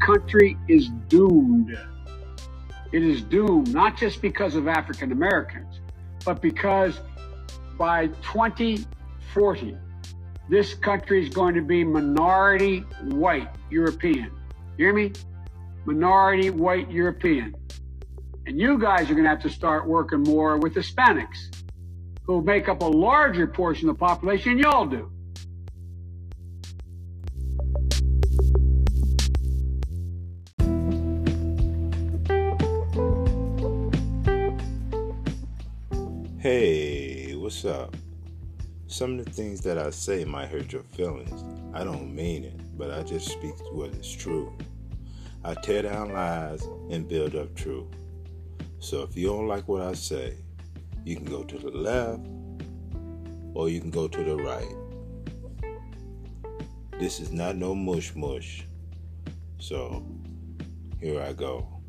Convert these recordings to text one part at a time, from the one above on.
country is doomed. It is doomed, not just because of African Americans, but because by 2040, this country is going to be minority white European. You hear me? Minority white European. And you guys are going to have to start working more with Hispanics, who make up a larger portion of the population y'all do. Up? Some of the things that I say might hurt your feelings. I don't mean it, but I just speak what is true. I tear down lies and build up truth. So if you don't like what I say, you can go to the left or you can go to the right. This is not no mush mush. So here I go.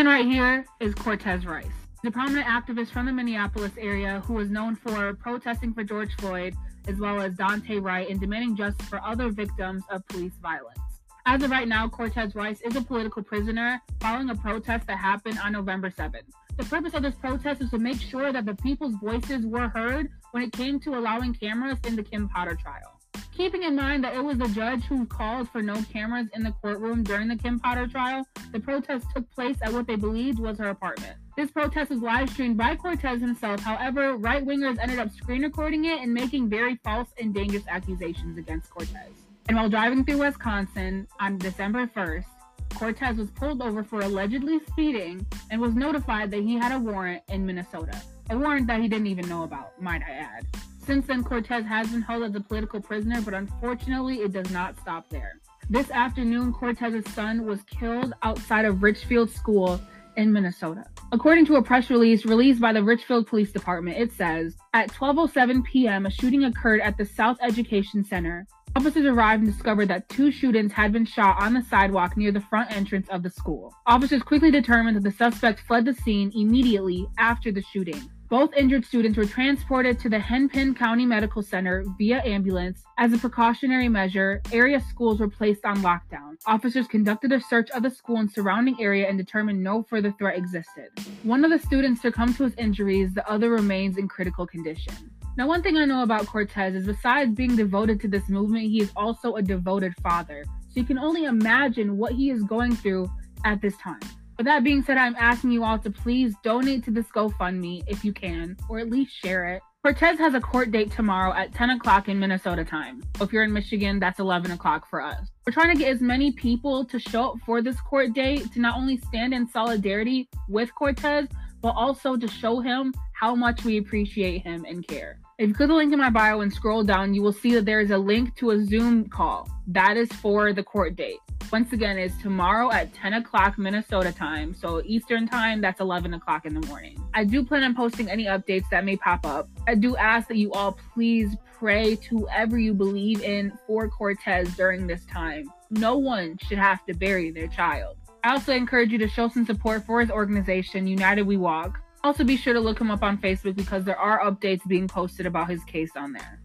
Man right here is Cortez Rice, the prominent activist from the Minneapolis area who was known for protesting for George Floyd, as well as Daunte Wright, and demanding justice for other victims of police violence. As of right now, Cortez Rice is a political prisoner following a protest that happened on November 7th. The purpose of this protest is to make sure that the people's voices were heard when it came to allowing cameras in the Kim Potter trial. Keeping in mind that it was the judge who called for no cameras in the courtroom during the Kim Potter trial, the protest took place at what they believed was her apartment. This protest was live streamed by Cortez himself. However, right wingers ended up screen recording it and making very false and dangerous accusations against Cortez. And while driving through Wisconsin on December 1st, Cortez was pulled over for allegedly speeding and was notified that he had a warrant in Minnesota. A warrant that he didn't even know about, might I add. Since then, Cortez has been held as a political prisoner, but unfortunately, it does not stop there. This afternoon, Cortez's son was killed outside of Richfield School in Minnesota. According to a press release released by the Richfield Police Department, it says At 12:07 p.m., a shooting occurred at the South Education Center. Officers arrived and discovered that two students had been shot on the sidewalk near the front entrance of the school. Officers quickly determined that the suspect fled the scene immediately after the shooting. Both injured students were transported to the Hennepin County Medical Center via ambulance. As a precautionary measure, area schools were placed on lockdown. Officers conducted a search of the school and surrounding area and determined no further threat existed. One of the students succumbed to his injuries, the other remains in critical condition. Now, one thing I know about Cortez is besides being devoted to this movement, he is also a devoted father. So you can only imagine what he is going through at this time. With that being said, I'm asking you all to please donate to this GoFundMe if you can, or at least share it. Cortez has a court date tomorrow at 10 o'clock in Minnesota time. If you're in Michigan, that's 11 o'clock for us. We're trying to get as many people to show up for this court date to not only stand in solidarity with Cortez, but also to show him how much we appreciate him and care. If you click the link in my bio and scroll down, you will see that there is a link to a Zoom call. That is for the court date. Once again, is tomorrow at 10 o'clock Minnesota time. So Eastern time, that's 11 o'clock in the morning. I do plan on posting any updates that may pop up. I do ask that you all please pray to whoever you believe in for Cortez during this time. No one should have to bury their child. I also encourage you to show some support for his organization, United We Walk. Also, be sure to look him up on Facebook because there are updates being posted about his case on there.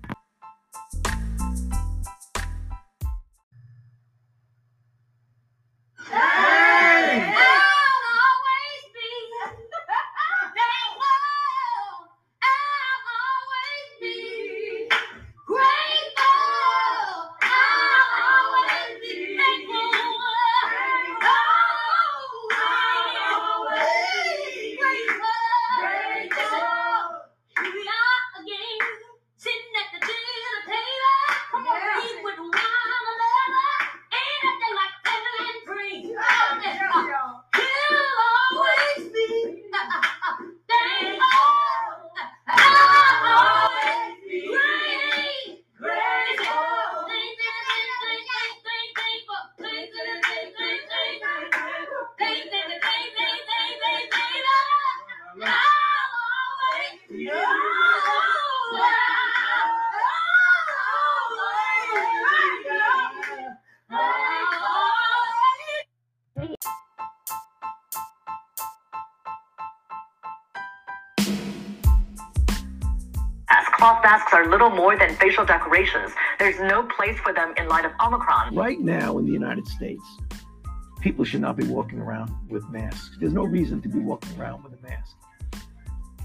Sitting at There's no place for them in light of Omicron. Right now in the United States, people should not be walking around with masks. There's no reason to be walking around with a mask.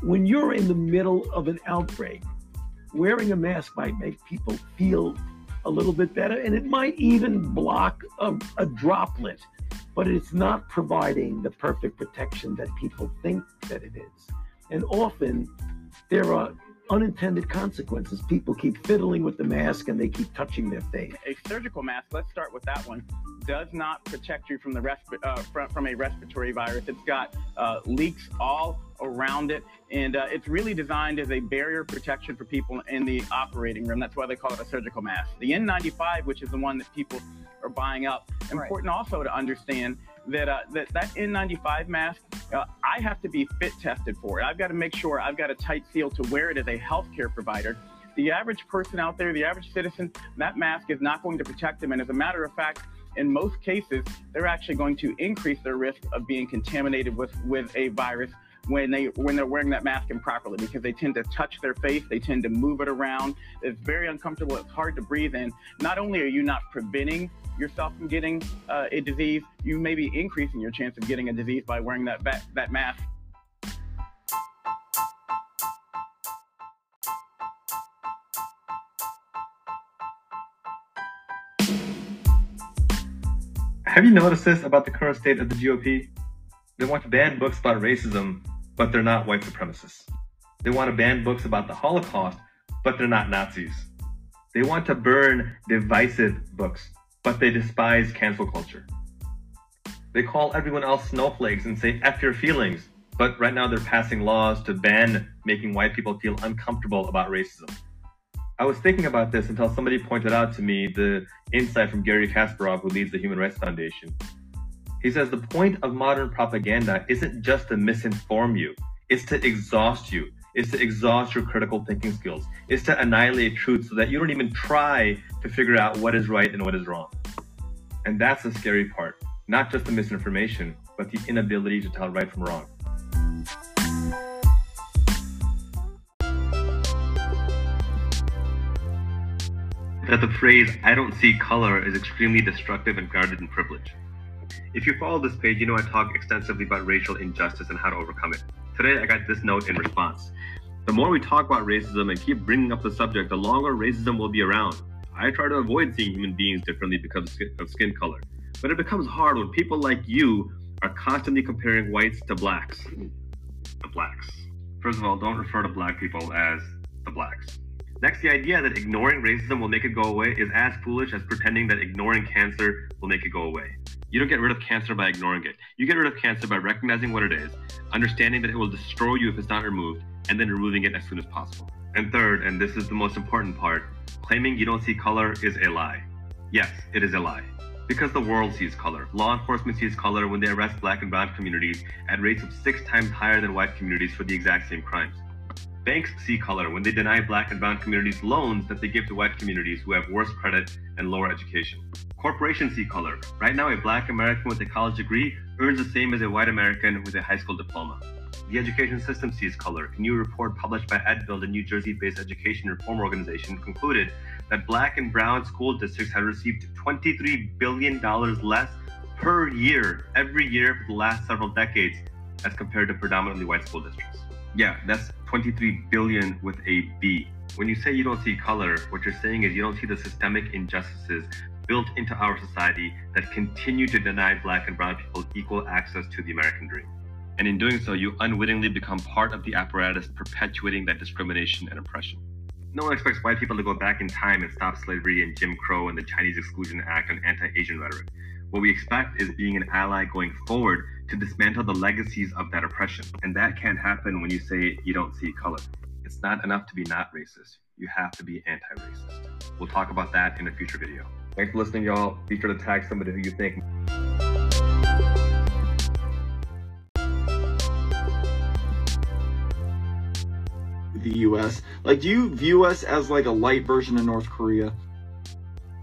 When you're in the middle of an outbreak, wearing a mask might make people feel a little bit better, and it might even block a, a droplet, but it's not providing the perfect protection that people think that it is. And often there are unintended consequences. People keep fiddling with the mask and they keep touching their face. A surgical mask, let's start with that one, does not protect you from the resp- uh, from, from, a respiratory virus. It's got uh, leaks all around it, and uh, it's really designed as a barrier protection for people in the operating room. That's why they call it a surgical mask. The N95, which is the one that people are buying up, important right. also to understand that uh, that that N95 mask, uh, I have to be fit tested for it. I've got to make sure I've got a tight seal to wear it as a healthcare provider. The average person out there, the average citizen, that mask is not going to protect them. And as a matter of fact, in most cases, they're actually going to increase their risk of being contaminated with, with a virus when they when they're wearing that mask improperly because they tend to touch their face, they tend to move it around. It's very uncomfortable. It's hard to breathe in. Not only are you not preventing yourself from getting uh, a disease, you may be increasing your chance of getting a disease by wearing that that mask. Have you noticed this about the current state of the GOP? They want to ban books about racism, but they're not white supremacists. They want to ban books about the Holocaust, but they're not Nazis. They want to burn divisive books, but they despise cancel culture. They call everyone else snowflakes and say F your feelings, but right now they're passing laws to ban making white people feel uncomfortable about racism. I was thinking about this until somebody pointed out to me the insight from Garry Kasparov, who leads the Human Rights Foundation. He says the point of modern propaganda isn't just to misinform you, it's to exhaust you, is to exhaust your critical thinking skills, is to annihilate truth so that you don't even try to figure out what is right and what is wrong. And that's the scary part. Not just the misinformation, but the inability to tell right from wrong. That the phrase, I don't see color, is extremely destructive and grounded in privilege. If you follow this page, you know I talk extensively about racial injustice and how to overcome it. Today, I got this note in response. The more we talk about racism and keep bringing up the subject, the longer racism will be around. I try to avoid seeing human beings differently because of skin color. But it becomes hard when people like you are constantly comparing whites to blacks. The blacks. First of all, don't refer to black people as the blacks. Next, the idea that ignoring racism will make it go away is as foolish as pretending that ignoring cancer will make it go away. You don't get rid of cancer by ignoring it. You get rid of cancer by recognizing what it is, understanding that it will destroy you if it's not removed, and then removing it as soon as possible. And third, and this is the most important part, claiming you don't see color is a lie. Yes, it is a lie. Because the world sees color. Law enforcement sees color when they arrest black and brown communities at rates of six times higher than white communities for the exact same crimes. Banks see color when they deny black and brown communities loans that they give to white communities who have worse credit and lower education. Corporations see color. Right now, a black American with a college degree earns the same as a white American with a high school diploma. The education system sees color. A new report published by Edbuild, a New Jersey based education reform organization, concluded that black and brown school districts have received $23 billion less per year, every year for the last several decades, as compared to predominantly white school districts. Yeah, that's 23 billion with a B. When you say you don't see color, what you're saying is you don't see the systemic injustices built into our society that continue to deny black and brown people equal access to the American dream. And in doing so, you unwittingly become part of the apparatus perpetuating that discrimination and oppression. No one expects white people to go back in time and stop slavery and Jim Crow and the Chinese Exclusion Act and anti Asian rhetoric. What we expect is being an ally going forward to dismantle the legacies of that oppression. And that can't happen when you say you don't see color. It's not enough to be not racist. You have to be anti racist. We'll talk about that in a future video. Thanks for listening, y'all. Be sure to tag somebody who you think. The US. Like, do you view us as like a light version of North Korea?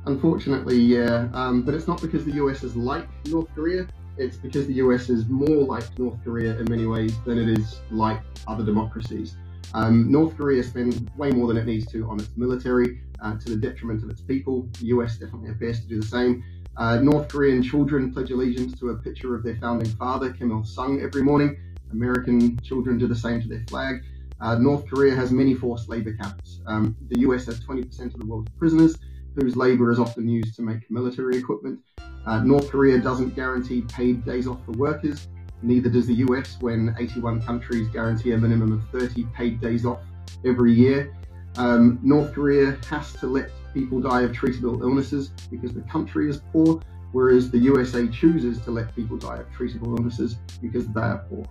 Unfortunately, yeah. Um, but it's not because the US is like North Korea it's because the US is more like North Korea in many ways than it is like other democracies. Um, North Korea spends way more than it needs to on its military, uh, to the detriment of its people. The US definitely appears to do the same. Uh, North Korean children pledge allegiance to a picture of their founding father, Kim Il sung, every morning. American children do the same to their flag. Uh, North Korea has many forced labor camps. Um, the US has 20% of the world's prisoners, whose labor is often used to make military equipment. Uh, North Korea doesn't guarantee paid days off for workers. Neither does the US when 81 countries guarantee a minimum of 30 paid days off every year. Um, North Korea has to let people die of treatable illnesses because the country is poor, whereas the USA chooses to let people die of treatable illnesses because they are poor.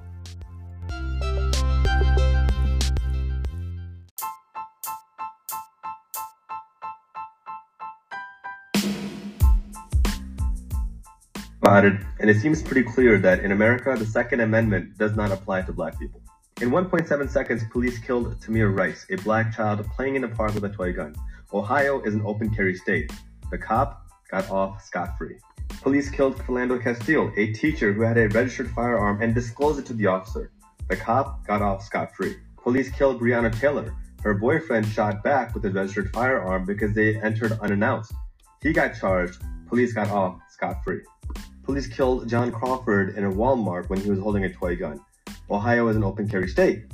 And it seems pretty clear that in America, the Second Amendment does not apply to black people. In 1.7 seconds, police killed Tamir Rice, a black child playing in a park with a toy gun. Ohio is an open carry state. The cop got off scot free. Police killed Philando Castile, a teacher who had a registered firearm and disclosed it to the officer. The cop got off scot free. Police killed Breonna Taylor. Her boyfriend shot back with a registered firearm because they entered unannounced. He got charged. Police got off scot free. Police killed John Crawford in a Walmart when he was holding a toy gun. Ohio is an open carry state.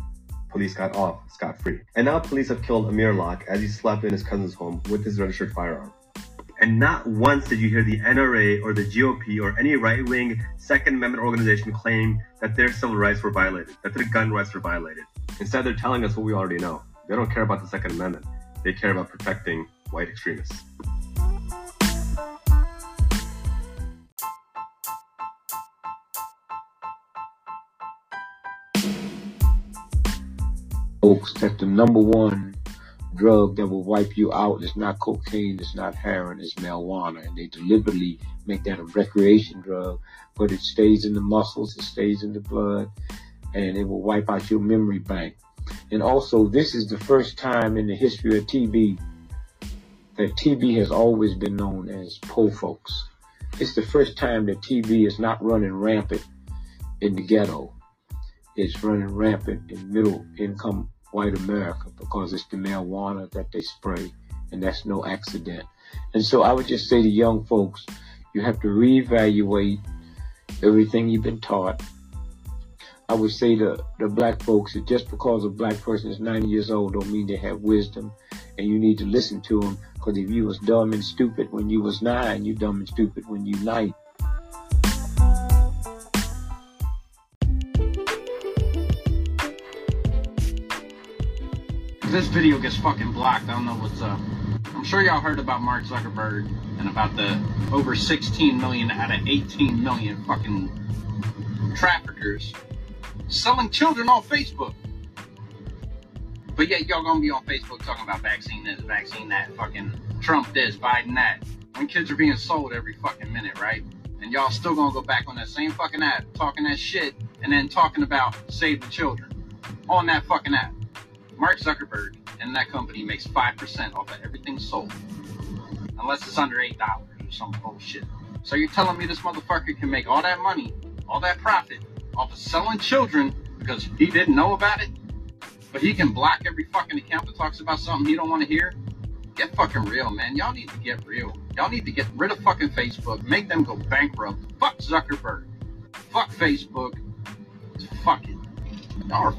Police got off scot free. And now police have killed Amir Locke as he slept in his cousin's home with his registered firearm. And not once did you hear the NRA or the GOP or any right wing Second Amendment organization claim that their civil rights were violated, that their gun rights were violated. Instead, they're telling us what we already know. They don't care about the Second Amendment, they care about protecting white extremists. Folks that the number one drug that will wipe you out is not cocaine, it's not heroin, it's marijuana. And they deliberately make that a recreation drug, but it stays in the muscles, it stays in the blood, and it will wipe out your memory bank. And also, this is the first time in the history of TB that TB has always been known as poor folks. It's the first time that TB is not running rampant in the ghetto. It's running rampant in middle income white America because it's the marijuana that they spray, and that's no accident. And so I would just say to young folks, you have to reevaluate everything you've been taught. I would say to the black folks that just because a black person is 90 years old don't mean they have wisdom, and you need to listen to them. Because if you was dumb and stupid when you was nine, you dumb and stupid when you 90. This video gets fucking blocked, I don't know what's up. I'm sure y'all heard about Mark Zuckerberg and about the over 16 million out of 18 million fucking traffickers selling children on Facebook. But yet y'all gonna be on Facebook talking about vaccine this, vaccine that, fucking Trump this, Biden that. When kids are being sold every fucking minute, right? And y'all still gonna go back on that same fucking app, talking that shit, and then talking about save the children on that fucking app. Mark Zuckerberg and that company makes 5% off of everything sold. Unless it's under $8 or some bullshit. So you're telling me this motherfucker can make all that money, all that profit, off of selling children because he didn't know about it? But he can block every fucking account that talks about something he don't want to hear? Get fucking real, man. Y'all need to get real. Y'all need to get rid of fucking Facebook. Make them go bankrupt. Fuck Zuckerberg. Fuck Facebook. Fuck it. Y'all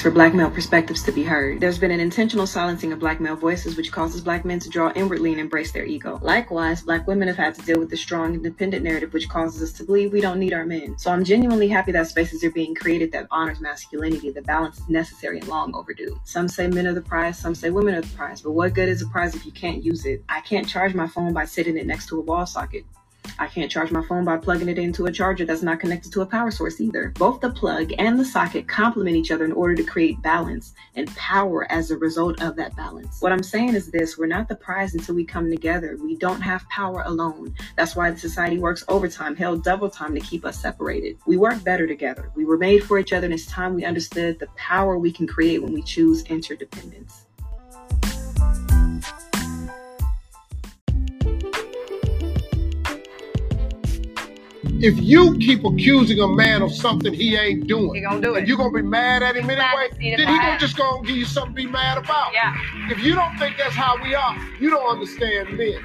are for black male perspectives to be heard. There's been an intentional silencing of black male voices, which causes black men to draw inwardly and embrace their ego. Likewise, black women have had to deal with the strong, independent narrative, which causes us to believe we don't need our men. So I'm genuinely happy that spaces are being created that honors masculinity. The balance is necessary and long overdue. Some say men are the prize, some say women are the prize, but what good is a prize if you can't use it? I can't charge my phone by sitting it next to a wall socket. I can't charge my phone by plugging it into a charger that's not connected to a power source either. Both the plug and the socket complement each other in order to create balance and power as a result of that balance. What I'm saying is this we're not the prize until we come together. We don't have power alone. That's why the society works overtime, hell, double time to keep us separated. We work better together. We were made for each other, and it's time we understood the power we can create when we choose interdependence. If you keep accusing a man of something he ain't doing, He gonna do and it. you're gonna be mad at him anyway, then in he gonna just gonna give you something to be mad about. Yeah. If you don't think that's how we are, you don't understand men.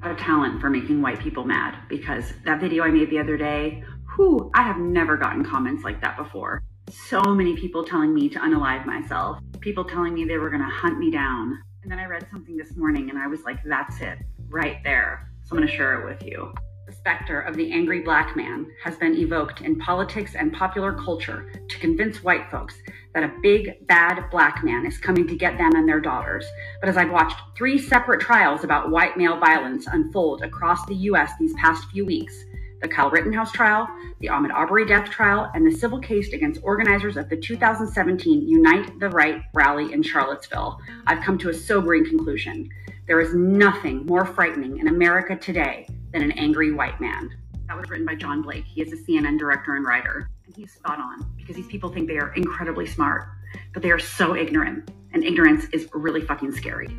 lot of talent for making white people mad because that video I made the other day, whew, I have never gotten comments like that before. So many people telling me to unalive myself, people telling me they were gonna hunt me down. And then I read something this morning and I was like, that's it, right there. So I'm gonna share it with you. The specter of the angry black man has been evoked in politics and popular culture to convince white folks that a big, bad black man is coming to get them and their daughters. But as I've watched three separate trials about white male violence unfold across the US these past few weeks the Kyle Rittenhouse trial, the Ahmaud Arbery death trial, and the civil case against organizers of the 2017 Unite the Right rally in Charlottesville, I've come to a sobering conclusion. There is nothing more frightening in America today than an angry white man. That was written by John Blake. He is a CNN director and writer. And he's spot on because these people think they are incredibly smart, but they are so ignorant. And ignorance is really fucking scary.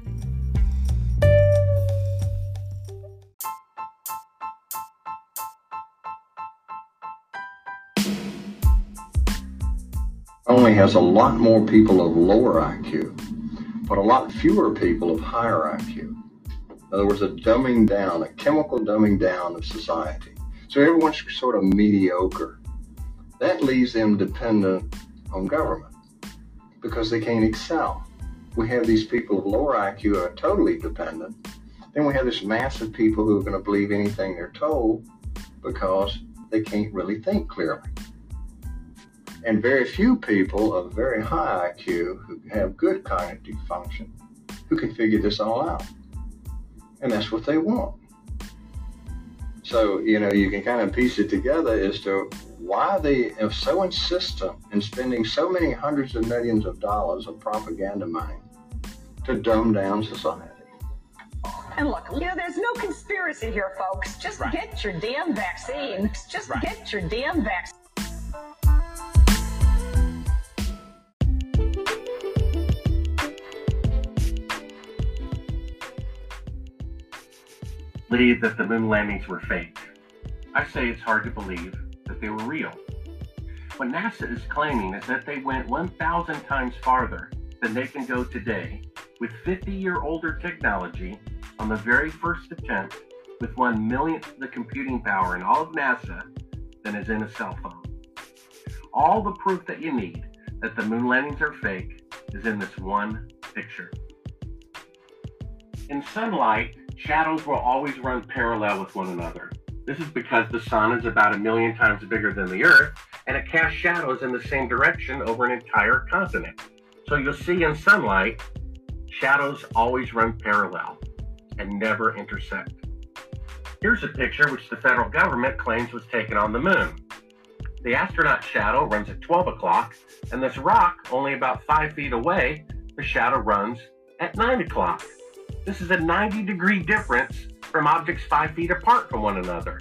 Only has a lot more people of lower IQ, but a lot fewer people of higher IQ. In other words, a dumbing down, a chemical dumbing down of society. So everyone's sort of mediocre. That leaves them dependent on government because they can't excel. We have these people of lower IQ are totally dependent. Then we have this mass of people who are going to believe anything they're told because they can't really think clearly and very few people of very high IQ who have good cognitive function who can figure this all out. And that's what they want. So, you know, you can kind of piece it together as to why they are so insistent in spending so many hundreds of millions of dollars of propaganda money to dumb down society. And look, you know, there's no conspiracy here, folks. Just get your damn vaccine. Just get your damn vaccine. Believe that the moon landings were fake. I say it's hard to believe that they were real. What NASA is claiming is that they went 1,000 times farther than they can go today with 50 year older technology on the very first attempt with one millionth the computing power in all of NASA than is in a cell phone. All the proof that you need that the moon landings are fake is in this one picture. In sunlight, shadows will always run parallel with one another. This is because the sun is about a million times bigger than the earth and it casts shadows in the same direction over an entire continent. So you'll see in sunlight, shadows always run parallel and never intersect. Here's a picture which the federal government claims was taken on the moon. The astronaut shadow runs at 12 o'clock, and this rock, only about five feet away, the shadow runs at 9 o'clock. This is a 90 degree difference from objects five feet apart from one another.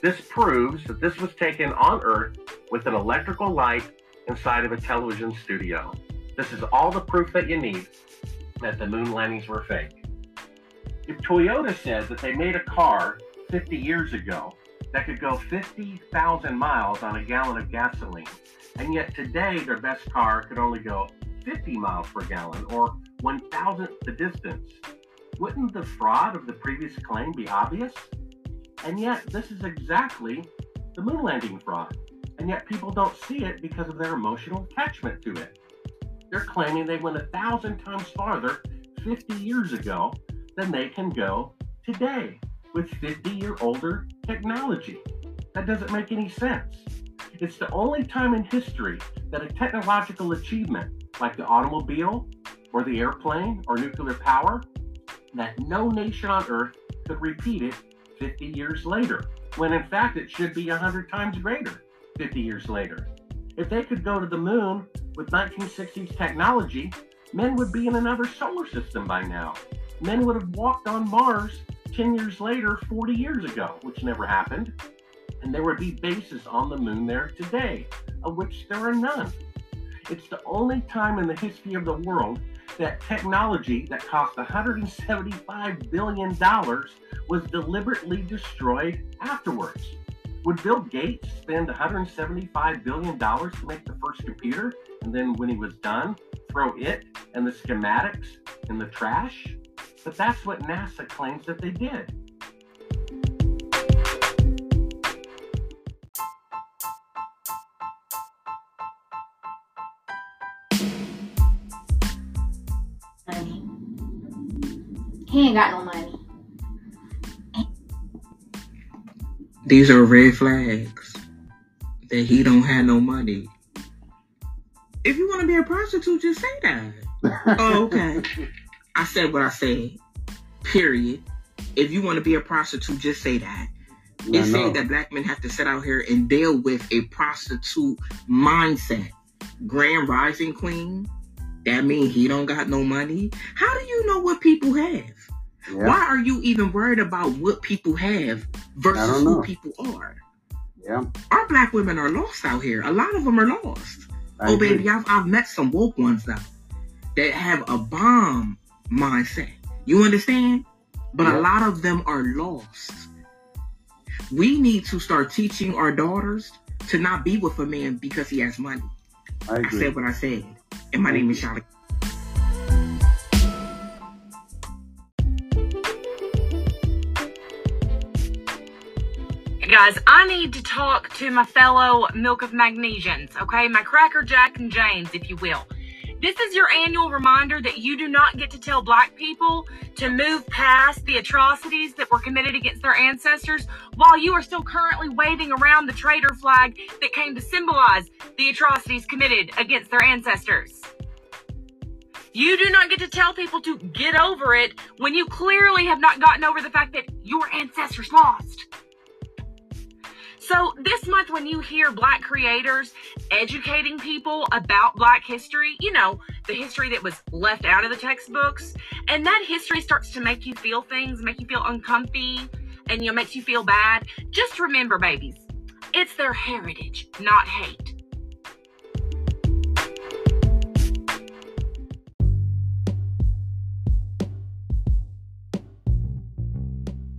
This proves that this was taken on Earth with an electrical light inside of a television studio. This is all the proof that you need that the moon landings were fake. If Toyota says that they made a car 50 years ago that could go 50,000 miles on a gallon of gasoline, and yet today their best car could only go 50 miles per gallon or one thousandth the distance, wouldn't the fraud of the previous claim be obvious? And yet, this is exactly the moon landing fraud. And yet, people don't see it because of their emotional attachment to it. They're claiming they went a thousand times farther 50 years ago than they can go today with 50 year older technology. That doesn't make any sense. It's the only time in history that a technological achievement like the automobile or the airplane or nuclear power that no nation on earth could repeat it 50 years later, when in fact it should be 100 times greater 50 years later. If they could go to the moon with 1960s technology, men would be in another solar system by now. Men would have walked on Mars 10 years later, 40 years ago, which never happened. And there would be bases on the moon there today, of which there are none. It's the only time in the history of the world that technology that cost $175 billion was deliberately destroyed afterwards. Would Bill Gates spend $175 billion to make the first computer and then when he was done, throw it and the schematics in the trash? But that's what NASA claims that they did. He ain't got no money. These are red flags that he don't have no money. If you want to be a prostitute, just say that. oh, okay. I said what I said. Period. If you want to be a prostitute, just say that. No, It no. said that black men have to sit out here and deal with a prostitute mindset. Grand Rising Queen, that mean he don't got no money. How do you know what people have? Why are you even worried about what people have versus who people are? Yeah. Our black women are lost out here. A lot of them are lost. I oh, agree. baby, I've, I've met some woke ones though that have a bomb mindset. You understand? But Yeah. a lot of them are lost. We need to start teaching our daughters to not be with a man because he has money. I agree. said what I said. And my name is Charlotte. Guys, I need to talk to my fellow Milk of Magnesians, okay? My Cracker Jack and James, if you will. This is your annual reminder that you do not get to tell black people to move past the atrocities that were committed against their ancestors while you are still currently waving around the traitor flag that came to symbolize the atrocities committed against their ancestors. You do not get to tell people to get over it when you clearly have not gotten over the fact that your ancestors lost. So, this month, when you hear Black creators educating people about Black history, you know, the history that was left out of the textbooks, and that history starts to make you feel things, make you feel uncomfy, and you know, makes you feel bad, just remember, babies, it's their heritage, not hate.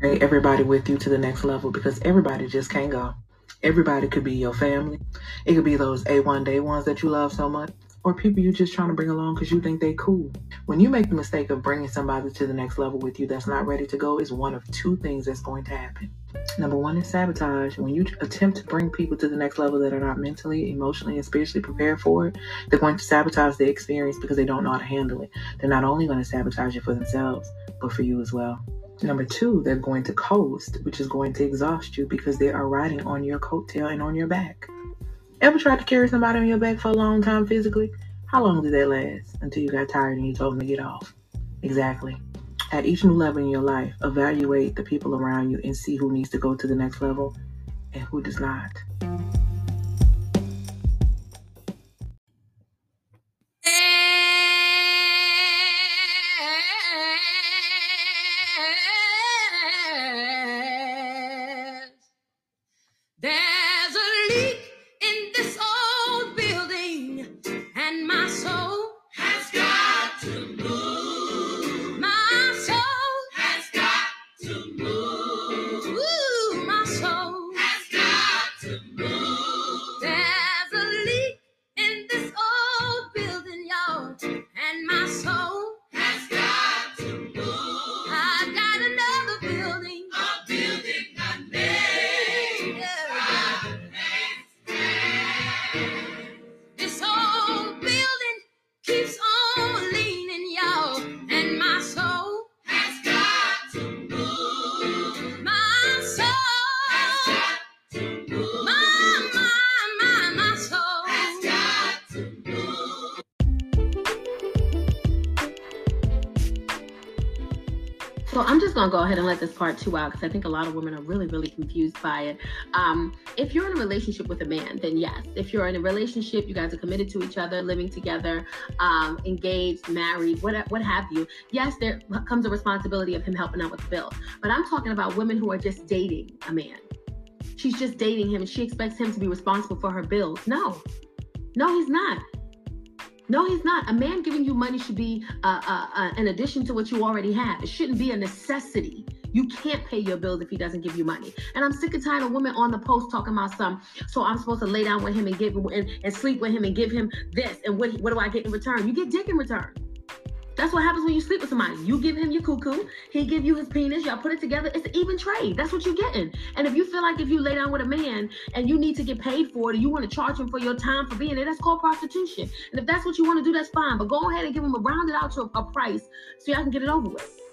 Everybody with you to the next level because everybody just can't go. Everybody could be your family. It could be those A1 day ones that you love so much, or people you just trying to bring along because you think they cool. When you make the mistake of bringing somebody to the next level with you that's not ready to go, is one of two things that's going to happen. Number one is sabotage. When you attempt to bring people to the next level that are not mentally, emotionally, and spiritually prepared for it, they're going to sabotage the experience because they don't know how to handle it. They're not only going to sabotage it for themselves, but for you as well. Number two, they're going to coast, which is going to exhaust you because they are riding on your coattail and on your back. Ever tried to carry somebody on your back for a long time physically? How long did that last? Until you got tired and you told them to get off. Exactly. At each new level in your life, evaluate the people around you and see who needs to go to the next level and who does not. This part too out because I think a lot of women are really, really confused by it. Um, if you're in a relationship with a man, then yes. If you're in a relationship, you guys are committed to each other, living together, um, engaged, married, what what have you. Yes, there comes a responsibility of him helping out with the bill. But I'm talking about women who are just dating a man. She's just dating him and she expects him to be responsible for her bills. No, no, he's not. No, he's not. A man giving you money should be uh, uh, uh, an addition to what you already have. It shouldn't be a necessity. You can't pay your bills if he doesn't give you money. And I'm sick and tired of women on the post talking about some. So I'm supposed to lay down with him and give and, and sleep with him and give him this. And what what do I get in return? You get dick in return. That's what happens when you sleep with somebody. You give him your cuckoo, he give you his penis, y'all put it together. It's an even trade. That's what you're getting. And if you feel like if you lay down with a man and you need to get paid for it, or you want to charge him for your time for being there, that's called prostitution. And if that's what you want to do, that's fine. But go ahead and give him a rounded out to a, a price so y'all can get it over with.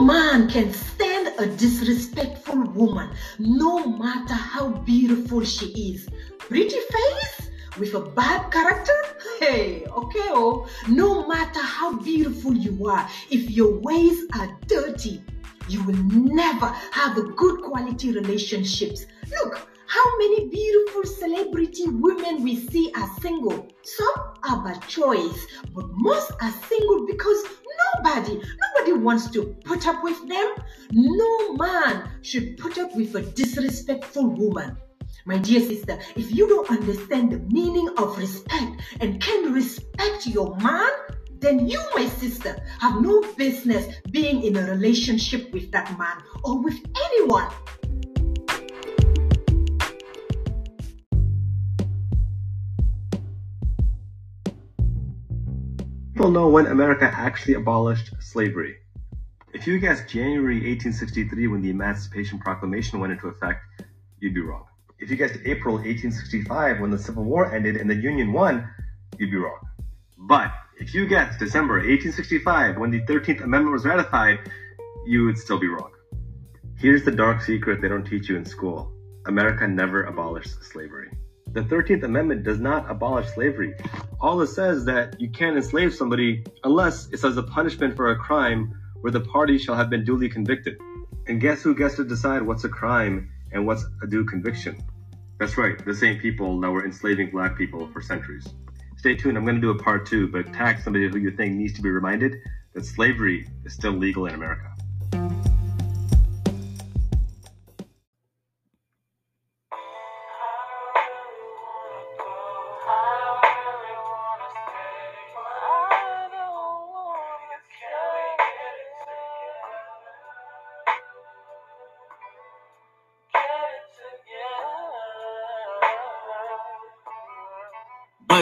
Man can stand a disrespectful woman, no matter how beautiful she is. Pretty face with a bad character? Hey, okay, oh, no matter how beautiful you are, if your ways are dirty, you will never have a good quality relationships. Look, how many beautiful celebrity women we see are single. Some are by choice, but most are single because nobody, nobody wants to put up with them. No man should put up with a disrespectful woman. My dear sister, if you don't understand the meaning of respect and can respect your man, then you, my sister, have no business being in a relationship with that man or with anyone. People know when America actually abolished slavery. If you guessed January 1863 when the Emancipation Proclamation went into effect, you'd be wrong. If you guessed April 1865 when the Civil War ended and the Union won, you'd be wrong. But if you guessed December 1865 when the 13th Amendment was ratified, you would still be wrong. Here's the dark secret they don't teach you in school America never abolished slavery. The 13th Amendment does not abolish slavery. All it says that you can't enslave somebody unless it's as a punishment for a crime where the party shall have been duly convicted. And guess who gets to decide what's a crime and what's a due conviction? That's right, the same people that were enslaving black people for centuries. Stay tuned, I'm going to do a part two, but tag somebody who you think needs to be reminded that slavery is still legal in America.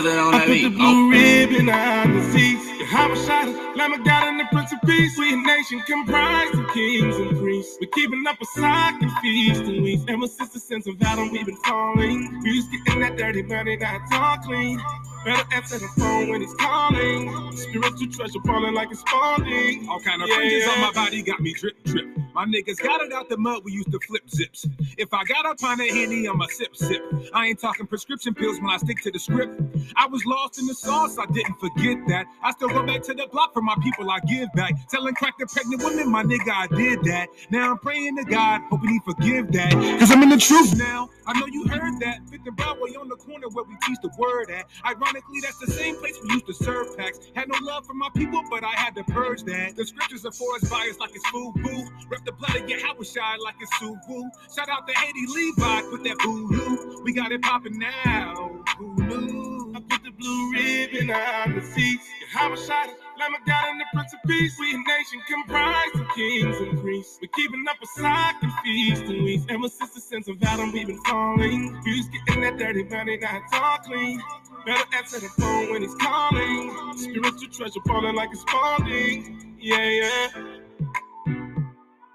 I put the oh. blue ribbon on the seats. I shot it, Lamb God and the Prince of Peace. We a nation comprised of kings and priests. We're keeping up a sock and feast and weeks. Ever since the sense of Adam, we've been falling. We used getting that dirty money, now it's all clean. Better answer the phone when he's calling. Spiritual treasure falling like it's falling. All kind of Yeah, fringes on my body got me drip drip. My niggas got it out the mud, we used to flip zips. If I got up on a henny, I'ma sip sip. I ain't talking prescription pills when I stick to the script. I was lost in the sauce, I didn't forget that. I still go back to the block for my people, I give back. Telling crack to pregnant women, my nigga, I did that. Now I'm praying to God, hoping he forgive that. Cause I'm in the truth now. I know you heard that. Fifth and Broadway on the corner where we teach the word at. Ironically, that's the same place we used to serve packs. Had no love for my people, but I had to purge that. The scriptures are for us biased like it's food, food boo. Rep the blood of your house shy like it's Suwu. Shout out to Haiti Levi, put that voodoo. We got it popping now. Who knew? I put the blue ribbon on the seats. How I shot Lamb of God and the Prince of Peace. We a nation comprised of kings and priests. We're keeping up a sock and feast and weeks. Ever since the sense of Adam, we've been falling. Used getting that dirty money, all clean. Better answer the phone when he's calling. Spiritual treasure falling like it's falling. Yeah, yeah.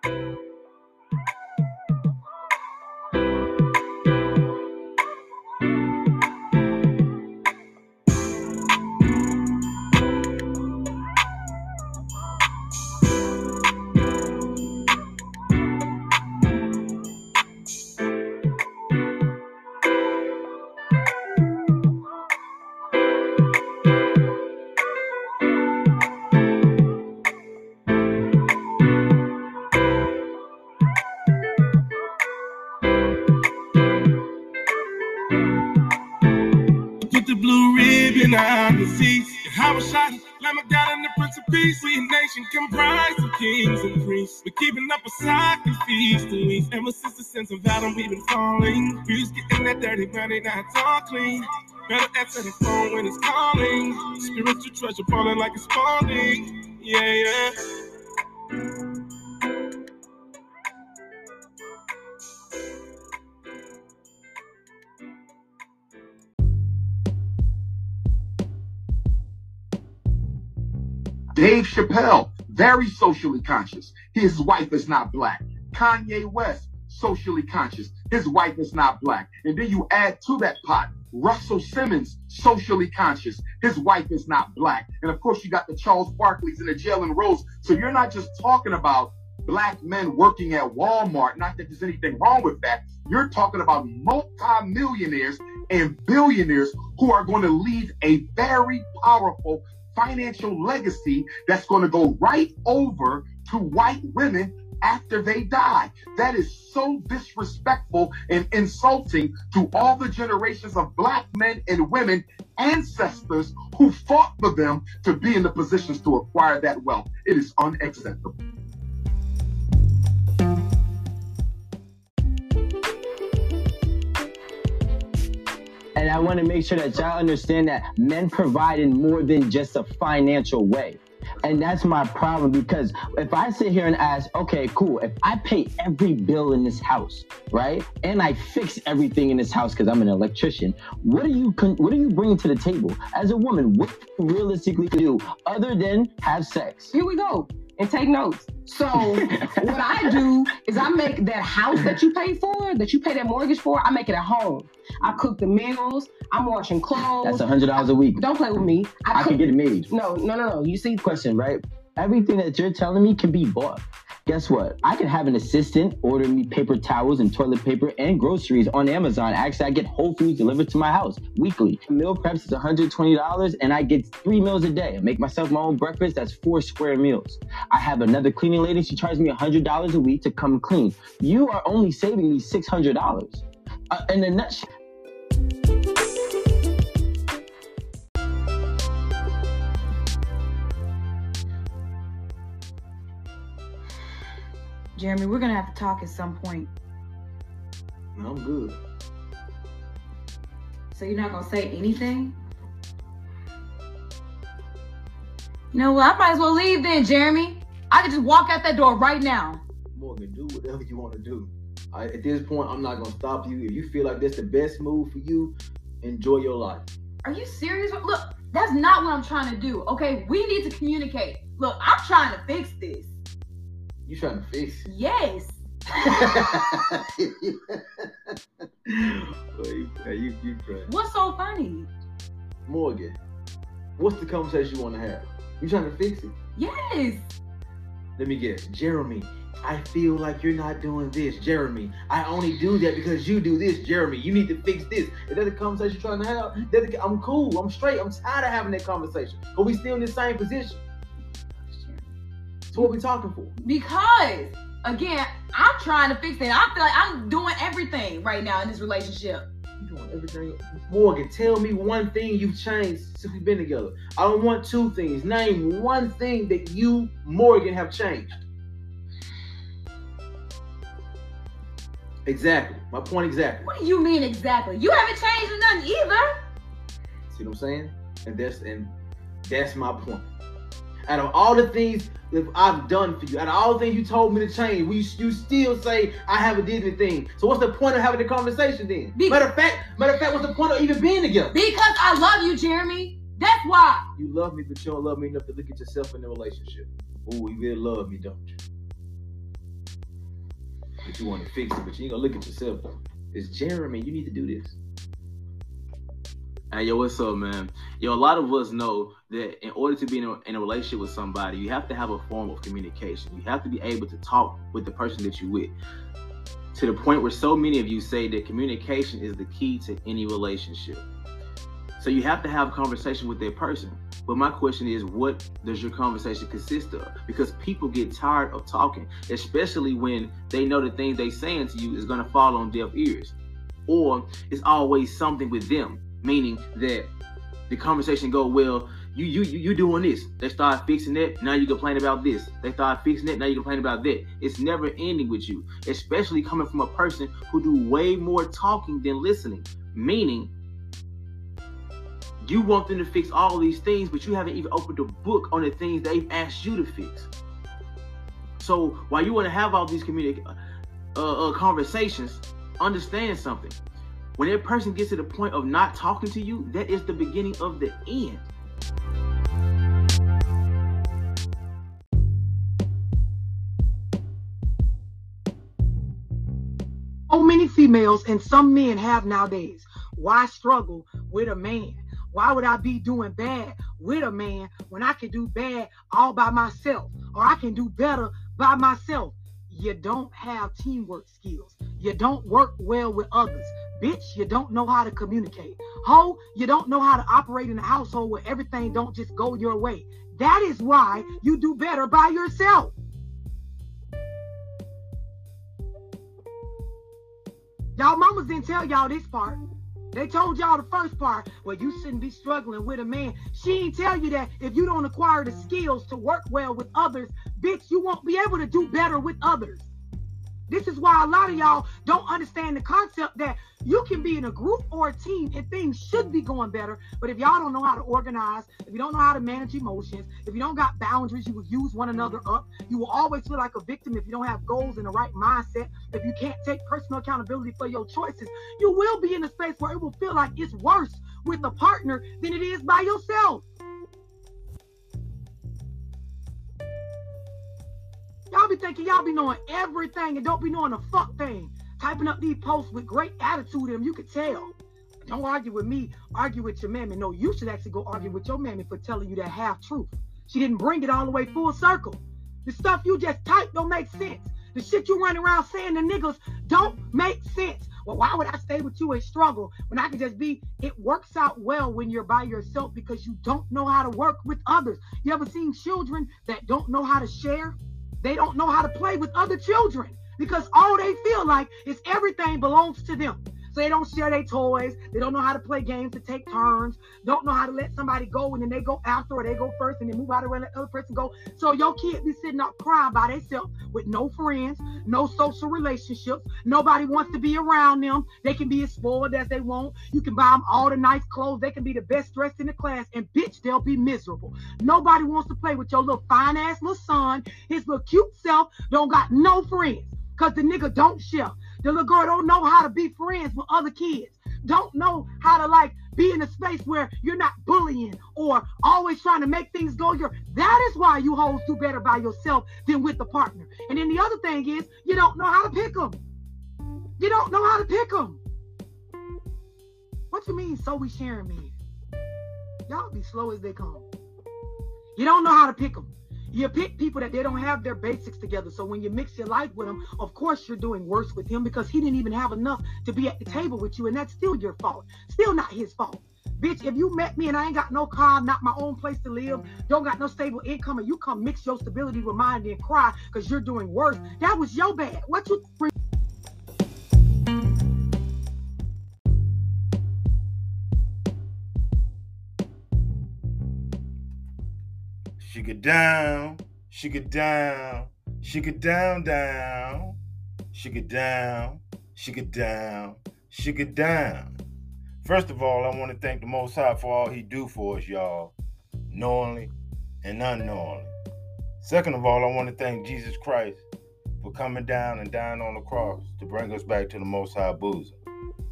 Put on the seats. How I shot Lamb of God and the Prince of Peace. We a nation comprised of kings and priests. We're keeping up a cycle, feast and weeks. Ever since the sense of Adam, we've been falling. We was getting that dirty money, now it's all clean. Better answer the phone when it's calling. Spiritual treasure falling like it's falling. Yeah, yeah. Dave Chappelle, very socially conscious. His wife is not black. Kanye West, socially conscious. His wife is not black. And then you add to that pot Russell Simmons, socially conscious. His wife is not black. And of course, you got the Charles Barkleys and the Jalen Rose. So you're not just talking about black men working at Walmart. Not that there's anything wrong with that. You're talking about multimillionaires and billionaires who are going to leave a very powerful financial legacy that's going to go right over to white women after they die. That is so disrespectful and insulting to all the generations of black men and women, ancestors who fought for them to be in the positions to acquire that wealth. It is unacceptable. I want to make sure that y'all understand that men provide in more than just a financial way. And that's my problem because if I sit here and ask, okay, cool, if I pay every bill in this house, right, and I fix everything in this house because I'm an electrician, what are you what are you bringing to the table as a woman? What realistically do other than have sex? Here we go. And take notes. So what I do is I make that house that you pay for, that you pay that mortgage for, I make it at home. I cook the meals. I'm washing clothes. That's a hundred dollars a week. Don't play with me. I, can get it made. No, no, no, no. You see, Question, right? Everything that you're telling me can be bought. Guess what? I can have an assistant order me paper towels and toilet paper and groceries on Amazon. Actually, I get Whole Foods delivered to my house weekly. Meal preps is $120 and I get three meals a day. I make myself my own breakfast. That's four square meals. I have another cleaning lady. She charges me $100 a week to come clean. You are only saving me $600. Uh, in a nutshell, Jeremy, we're gonna have to talk at some point. I'm good. So you're not gonna say anything? You know what? I might as well leave then, Jeremy. I could just walk out that door right now. Morgan, do whatever you want to do. I, at this point, I'm not gonna stop you. If you feel like that's the best move for you, enjoy your life. Are you serious? Look, that's not what I'm trying to do. Okay, we need to communicate. Look, I'm trying to fix this. You trying to fix? Yes. Wait, you, you crazy. What's so funny? Morgan, what's the conversation you want to have? You trying to fix it? Yes. Let me guess. Jeremy, I feel like you're not doing this. Jeremy, I only do that because you do this. Jeremy, you need to fix this. Is that the conversation you're trying to have? That I'm cool. I'm straight. I'm tired of having that conversation. But we still in the same position. So what we talking for? Because again, I'm trying to fix it. I feel like I'm doing everything right now in this relationship. You doing everything. Morgan, tell me one thing you've changed since we've been together. I don't want two things. Name one thing that you, Morgan, have changed. Exactly. My point exactly. What do you mean exactly? You haven't changed nothing either. See what I'm saying? And that's and that's my point. Out of all the things that I've done for you, out of all the things you told me to change, we you still say I haven't did anything. So what's the point of having the conversation then? matter of fact, matter of fact, what's the point of even being together? Because I love you, Jeremy. That's why. You love me, but you don't love me enough to look at yourself in the relationship. Oh, you really love me, don't you? But you want to fix it, but you ain't gonna look at yourself. It's Jeremy, you need to do this. Hey, yo, what's up, man? Yo, a lot of us know that in order to be in a, in a relationship with somebody, you have to have a form of communication. You have to be able to talk with the person that you're with. To the point where so many of you say that communication is the key to any relationship. So you have to have conversation with that person. But my question is, what does your conversation consist of? Because people get tired of talking, especially when they know the things they're saying to you is gonna fall on deaf ears. Or it's always something with them, meaning that the conversation go well you you you doing this. They start fixing it. Now you complain about this. They start fixing it. Now you complain about that. It's never ending with you, especially coming from a person who do way more talking than listening. Meaning, you want them to fix all these things, but you haven't even opened a book on the things they've asked you to fix. So while you want to have all these communic- uh, uh, conversations, understand something. When that person gets to the point of not talking to you, that is the beginning of the end. so many females and some men have nowadays. Why struggle with a man? Why would I be doing bad with a man when I can do bad all by myself or I can do better by myself? You don't have teamwork skills. You don't work well with others. Bitch, you don't know how to communicate. Ho, you don't know how to operate in a household where everything don't just go your way. That is why you do better by yourself. Y'all mamas didn't tell y'all this part. They told y'all the first part. Well, you shouldn't be struggling with a man. She ain't tell you that if you don't acquire the skills to work well with others, bitch, you won't be able to do better with others. This is why a lot of y'all don't understand the concept that you can be in a group or a team and things should be going better. But if y'all don't know how to organize, if you don't know how to manage emotions, if you don't got boundaries, you will use one another up. You will always feel like a victim if you don't have goals and the right mindset. If you can't take personal accountability for your choices, you will be in a space where it will feel like it's worse with a partner than it is by yourself. Be thinking y'all be knowing everything and don't be knowing a fuck thing. Typing up these posts with great attitude them, you could tell. Don't argue with me, argue with your mammy. No, you should actually go argue with your mammy for telling you that half truth. She didn't bring it all the way full circle. The stuff you just type don't make sense. The shit you run around saying to niggas don't make sense. Well, why would I stay with you and struggle when I can just be? It works out well when you're by yourself because you don't know how to work with others. You ever seen children that don't know how to share? They don't know how to play with other children because all they feel like is everything belongs to them. So they don't share their toys. They don't know how to play games to take turns. Don't know how to let somebody go and then they go after or they go first and then move out of and let the other person go. So your kid be sitting up crying by themselves with no friends, no social relationships. Nobody wants to be around them. They can be as spoiled as they want. You can buy them all the nice clothes. They can be the best dressed in the class and bitch, they'll be miserable. Nobody wants to play with your little fine ass little son. His little cute self don't got no friends because the nigga don't share. The little girl don't know how to be friends with other kids. Don't know how to like be in a space where you're not bullying or always trying to make things go your. That is why you hoes do better by yourself than with a partner. And then the other thing is you don't know how to pick them. You don't know how to pick them. What you mean? So we sharing me. Y'all be slow as they come. You don't know how to pick them. You pick people that they don't have their basics together. So when you mix your life with them, of course you're doing worse with him because he didn't even have enough to be at the table with you, and that's still your fault. Still not his fault. Bitch, if you met me and I ain't got no car, not my own place to live, don't got no stable income, and you come mix your stability with mine and cry because you're doing worse, that was your bad. What you She get down, she get down, she get down, down, she get down, she get down, she get down. First of all, I want to thank the Most High for all He do for us, y'all, knowingly and unknowingly. Second of all, I want to thank Jesus Christ for coming down and dying on the cross to bring us back to the Most High bosom.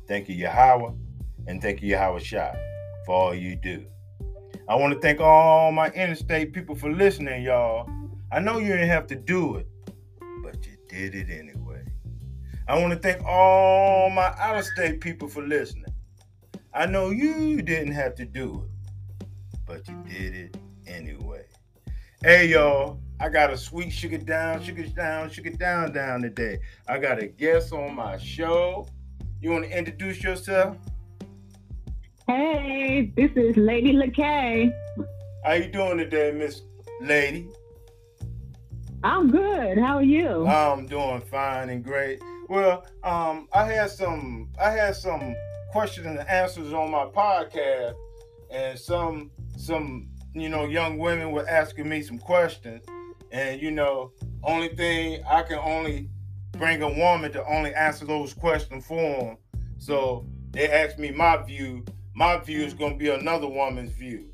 Thank you, Yahweh, and thank you, Yahweh Shai, for all you do. I want to thank all my interstate people for listening, y'all. I know you didn't have to do it, but you did it anyway. I want to thank all my out of state people for listening. I know you didn't have to do it, but you did it anyway. Hey, y'all, I got a sweet sugar down, sugar down, sugar down down today. I got a guest on my show. You want to introduce yourself? Hey, this is Lady LaKay. How you doing today, Miss Lady? I'm good. How are you? I'm doing fine and great. Well, um, I had some I had some questions and answers on my podcast, and some some you know, young women were asking me some questions, and you know, only thing I can only bring a woman to only answer those questions for them. So they asked me my view. My view is going to be another woman's view.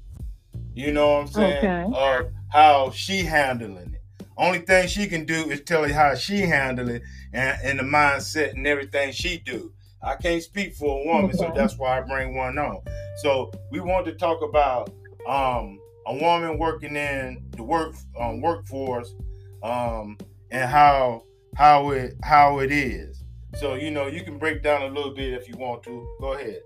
You know what I'm saying? Okay. Of how she handling it. Only thing she can do is tell you how she handle it and, and the mindset and everything she do. I can't speak for a woman, so that's why I bring one on. So we want to talk about um, a woman working in the work um, workforce um, and how how it how it is. So you know you can break down a little bit if you want to. Go ahead.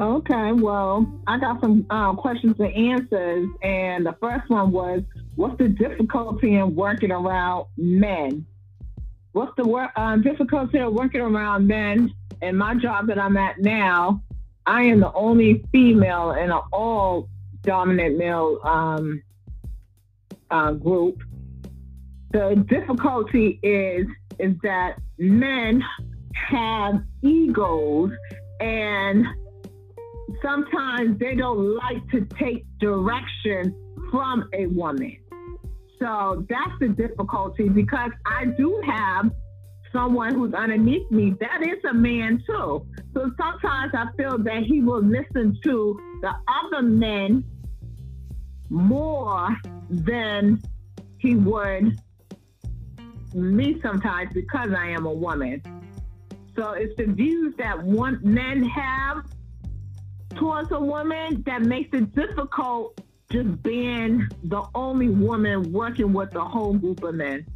Okay, well, I got some uh, questions and answers, and the first one was, what's the difficulty in working around men? What's the wor- uh, difficulty of working around men? In my job that I'm at now, I am the only female in an all dominant male um, uh, group. The difficulty is is that men have egos and sometimes they don't like to take direction from a woman. So that's the difficulty because I do have someone who's underneath me that is a man too. So sometimes I feel that he will listen to the other men more than he would me sometimes because I am a woman. So it's the views that one men have towards a woman that makes it difficult just being the only woman working with a whole group of men.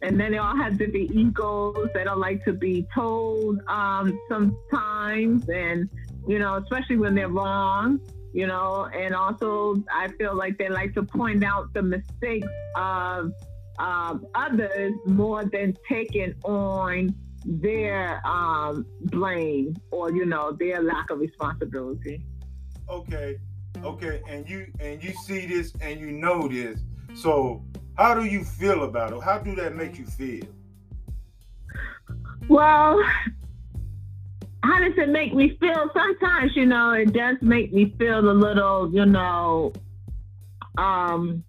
And then they all have different egos. They don't like to be told um, sometimes, and you know, especially when they're wrong. You know, and also I feel like they like to point out the mistakes of um, others more than taking on their um, blame or you know their lack of responsibility. Okay, okay, and you and you see this and you know this. So how do you feel about it? How do that make you feel? Well, how does it make me feel? Sometimes, you know, it does make me feel a little, you know, um,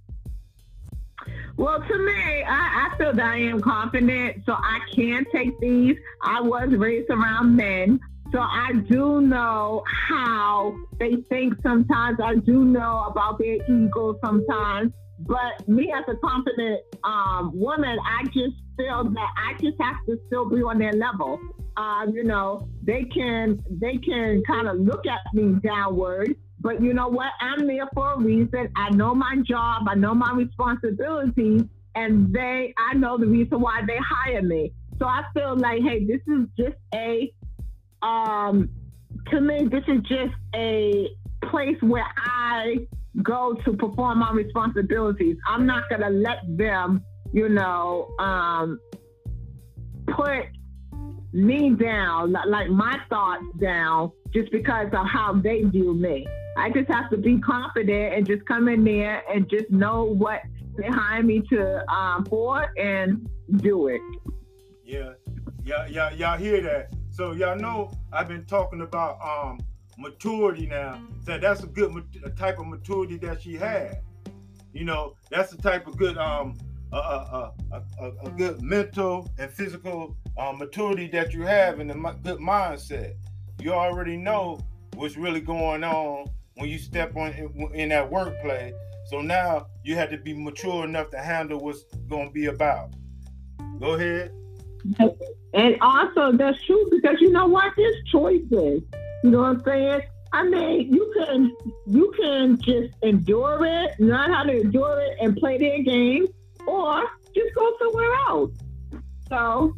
well, to me, I, I feel that I am confident, so I can take these. I was raised around men, so I do know how they think sometimes. I do know about their ego sometimes. But me as a confident um, woman, I just feel that I just have to still be on their level. Um, you know, they can they can kind of look at me downward, but you know what? I'm there for a reason. I know my job. I know my responsibilities, and they I know the reason why they hire me. So I feel like, hey, this is just a um to me, this is just a place where I go to perform my responsibilities. I'm not gonna let them, you know, um, put me down, like my thoughts down, just because of how they view me. I just have to be confident and just come in there and just know what they hire me to um, for and do it. Yeah, yeah, yeah, y'all hear that? So y'all know I've been talking about um maturity now. So that's a good mat- a type of maturity that she had. You know, that's the type of good um a, a, a, a, a good mental and physical um, maturity that you have and mi- good mindset. You already know what's really going on when you step on in, that workplace. So now you have to be mature enough to handle what's going to be about. Go ahead. And also, that's true because you know what? There's choices. You know what I'm saying? I mean, you can you can just endure it, learn how to endure it, and play their game, or just go somewhere else. So,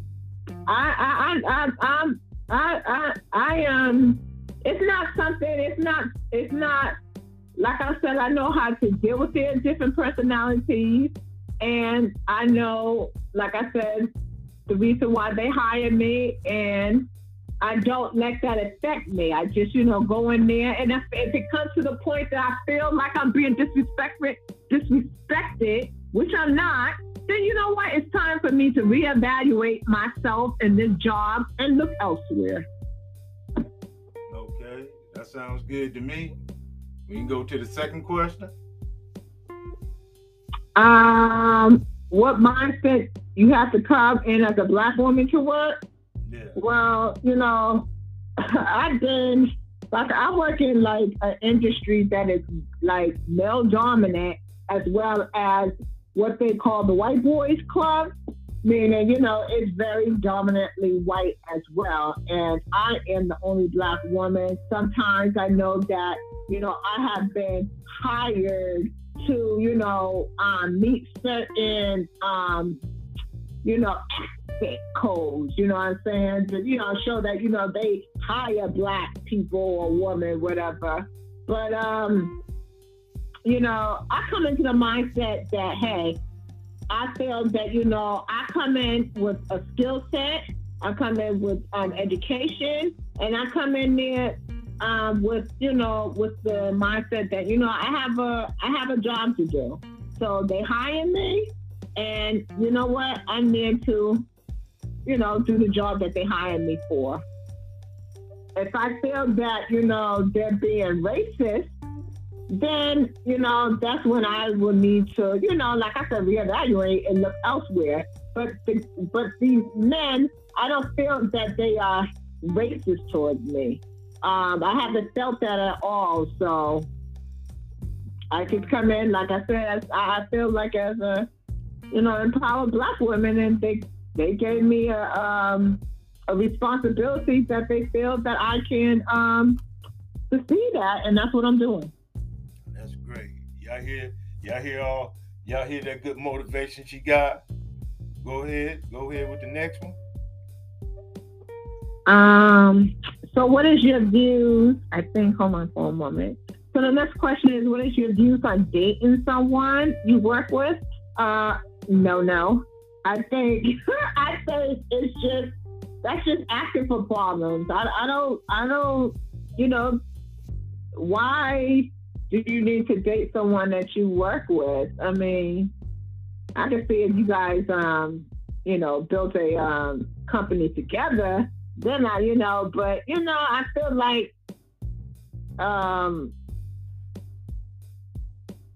I I I I I'm, I I I um, it's not something. It's not. It's not. Like I said, I know how to deal with their different personalities, and I know, like I said, the reason why they hired me, and I don't let that affect me. I just, you know, go in there, and if, if it comes to the point that I feel like I'm being disrespected, disrespected, which I'm not, then you know what? It's time for me to reevaluate myself in this job and look elsewhere. Sounds good to me. We can go to the second question. Um, what mindset you have to come in as a black woman to work? Yeah. Well, you know, I've been like I work in like an industry that is like male dominant as well as what they call the white boys club, meaning you know it's very dominantly white as well. And I am the only black woman. Sometimes I know that you know I have been hired to you know um, meet certain um, you know codes. You know what I'm saying? To you know show that you know they hire black people or women, whatever. But um, you know, I come into the mindset that hey, I feel that you know I come in with a skill set. I come in with um, education, and I come in there um, with you know with the mindset that you know I have a I have a job to do. So they hire me, and you know what? I'm there to you know do the job that they hire me for. If I feel that you know they're being racist, then you know that's when I would need to you know like I said reevaluate and look elsewhere. But the, but these men, I don't feel that they are racist towards me. Um, I haven't felt that at all. So I could come in, like I said, I, I feel like as a, you know, empowered black woman, and they they gave me a um, a responsibility that they feel that I can um, succeed at, and that's what I'm doing. Y'all hear? Y'all hear all? Y'all hear that good motivation she got? Go ahead. Go ahead with the next one. Um, so what is your views? I think, hold on for a moment. So the next question is, what is your views on dating someone you work with? Uh, no, no. I think, I think it's just, that's just asking for problems. I, I don't, I don't, you know, why do you need to date someone that you work with? I mean, I can see if you guys, um, you know, built a um, company together, then I, you know, but you know, I feel like, um,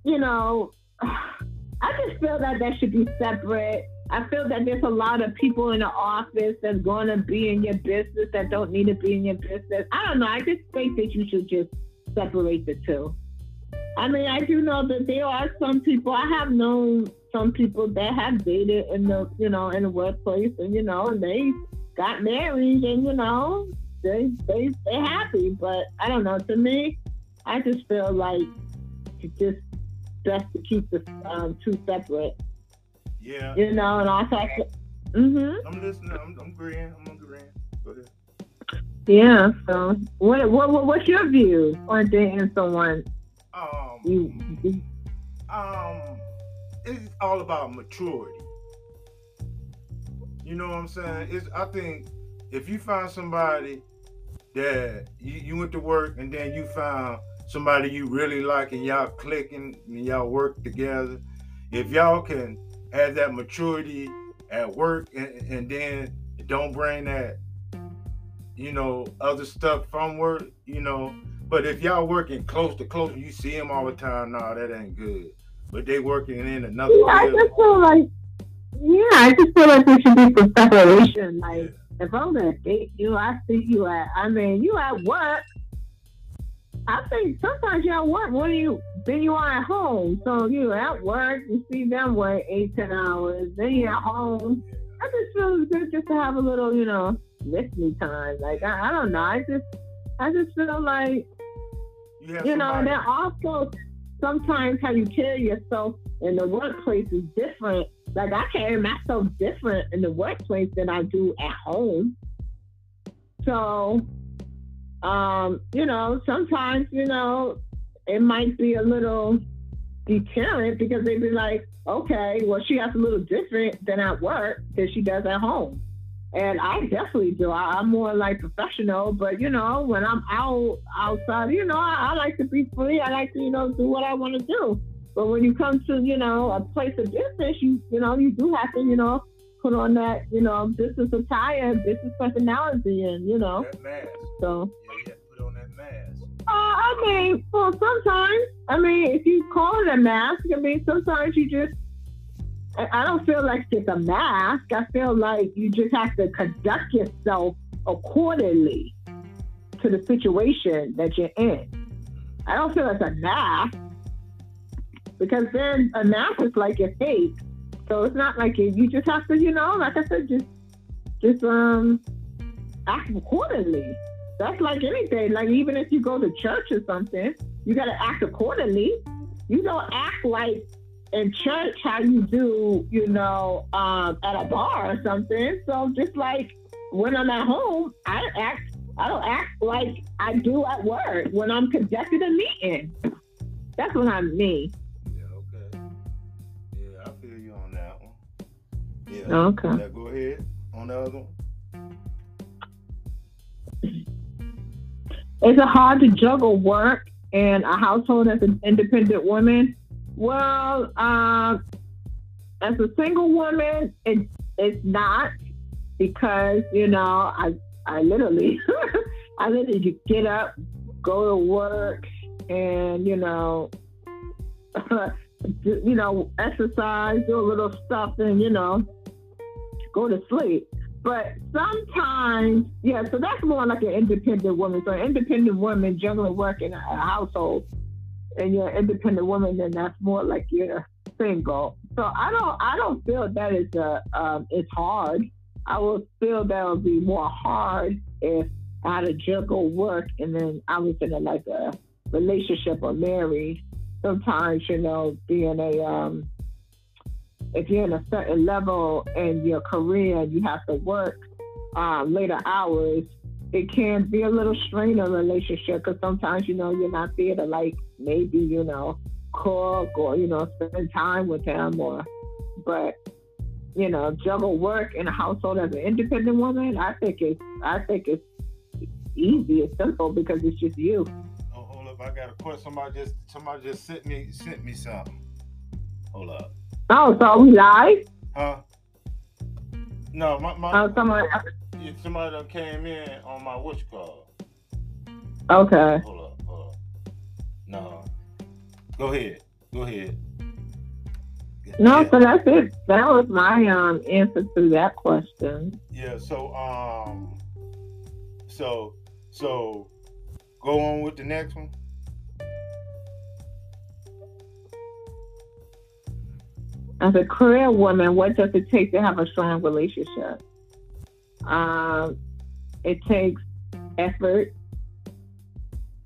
you know, I just feel that that should be separate. I feel that there's a lot of people in the office that's going to be in your business that don't need to be in your business. I don't know. I just think that you should just separate the two. I mean, I do know that there are some people. I have known some people that have dated in the, you know, in the workplace, and you know, and they got married, and you know, they they they happy. But I don't know. To me, I just feel like it's just best to keep the um, two separate. Yeah. You know, and also, mm-hmm. I'm listening. I'm, I'm agreeing. I'm agreeing. Go ahead. Yeah. So, what what what- what's your view on dating someone? Um, you um, it's all about maturity. You know what I'm saying? It's I think if you find somebody that you, you went to work and then you found somebody you really like and y'all clicking and y'all work together, if y'all can have that maturity at work and, and then don't bring that, you know, other stuff from work, you know. But if y'all working close to close, you see them all the time. Nah, that ain't good. But they working in another. Yeah, I just feel like, yeah, I just feel like there should be some separation. Like, if I'm gonna date you, I see you at, I mean, you at work. I think sometimes you're at work. Do you? Then you are at home. So you at work, you see them work eight, ten hours. Then you're at home. I just feel good just to have a little, you know, me time. Like I, I don't know. I just, I just feel like You, have you know, and somebody- then also sometimes how you carry yourself in the workplace is different. Like I carry myself different in the workplace than I do at home. So, um, you know, sometimes, you know, it might be a little deterrent because they'd be like, okay, well, she has a little different than at work than she does at home. And I definitely do. I, I'm more like professional, but you know, when I'm out outside, you know, I, I like to be free. I like to, you know, do what I want to do. But when you come to, you know, a place of business, you, you know, you do have to, you know, put on that, you know, business attire, business personality, and you know, so. Yeah, you have to put on that mask. Uh, I I mean, well, sometimes, I mean, if you call it a mask, I mean, sometimes you just, I don't feel like it's a mask. I feel like you just have to conduct yourself accordingly to the situation that you're in. I don't feel it's a mask because then a mask is like a fake. So it's not like you, just have to, you know, like I said, just, just, um, act accordingly. That's like anything. Like even if you go to church or something, you got to act accordingly. You don't act like in church how you do, you know, um, at a bar or something. So just like when I'm at home, I act. I don't act like I do at work when I'm conducting a meeting. That's what I mean. Yeah, okay. Yeah, I feel you on that one. Yeah. Okay. Now go ahead on the other one. Is it hard to juggle work and a household as an independent woman? Well, um, as a single woman, it, it's not because you know I I literally I literally get up, go to work, and you know you know exercise, do a little stuff, and you know go to sleep. But sometimes, yeah, so that's more like an independent woman. So an independent woman juggling work in a household and you're an independent woman, then that's more like you're single. So I don't I don't feel that is a um it's hard. I would feel that would be more hard if I had to juggle work and then I was in a like a relationship or married. Sometimes, you know, being a um if you're in a certain level in your career, you have to work um, later hours. It can be a little strain on relationship because sometimes you know you're not there to like maybe you know cook or you know spend time with him or, but you know juggle work in a household as an independent woman. I think it's I think it's easy. It's simple because it's just you. Oh, hold up, I got a question. Somebody just somebody just sent me sent me something. Hold up. Oh, so we live? Huh? No, my, my Oh, someone. Yeah, somebody done came in on my call. Okay. Hold up, hold up. No. Go ahead. Go ahead. No, so that's it. That was my um answer to that question. Yeah, so um so so go on with the next one. As a career woman, what does it take to have a strong relationship? Um, it takes effort.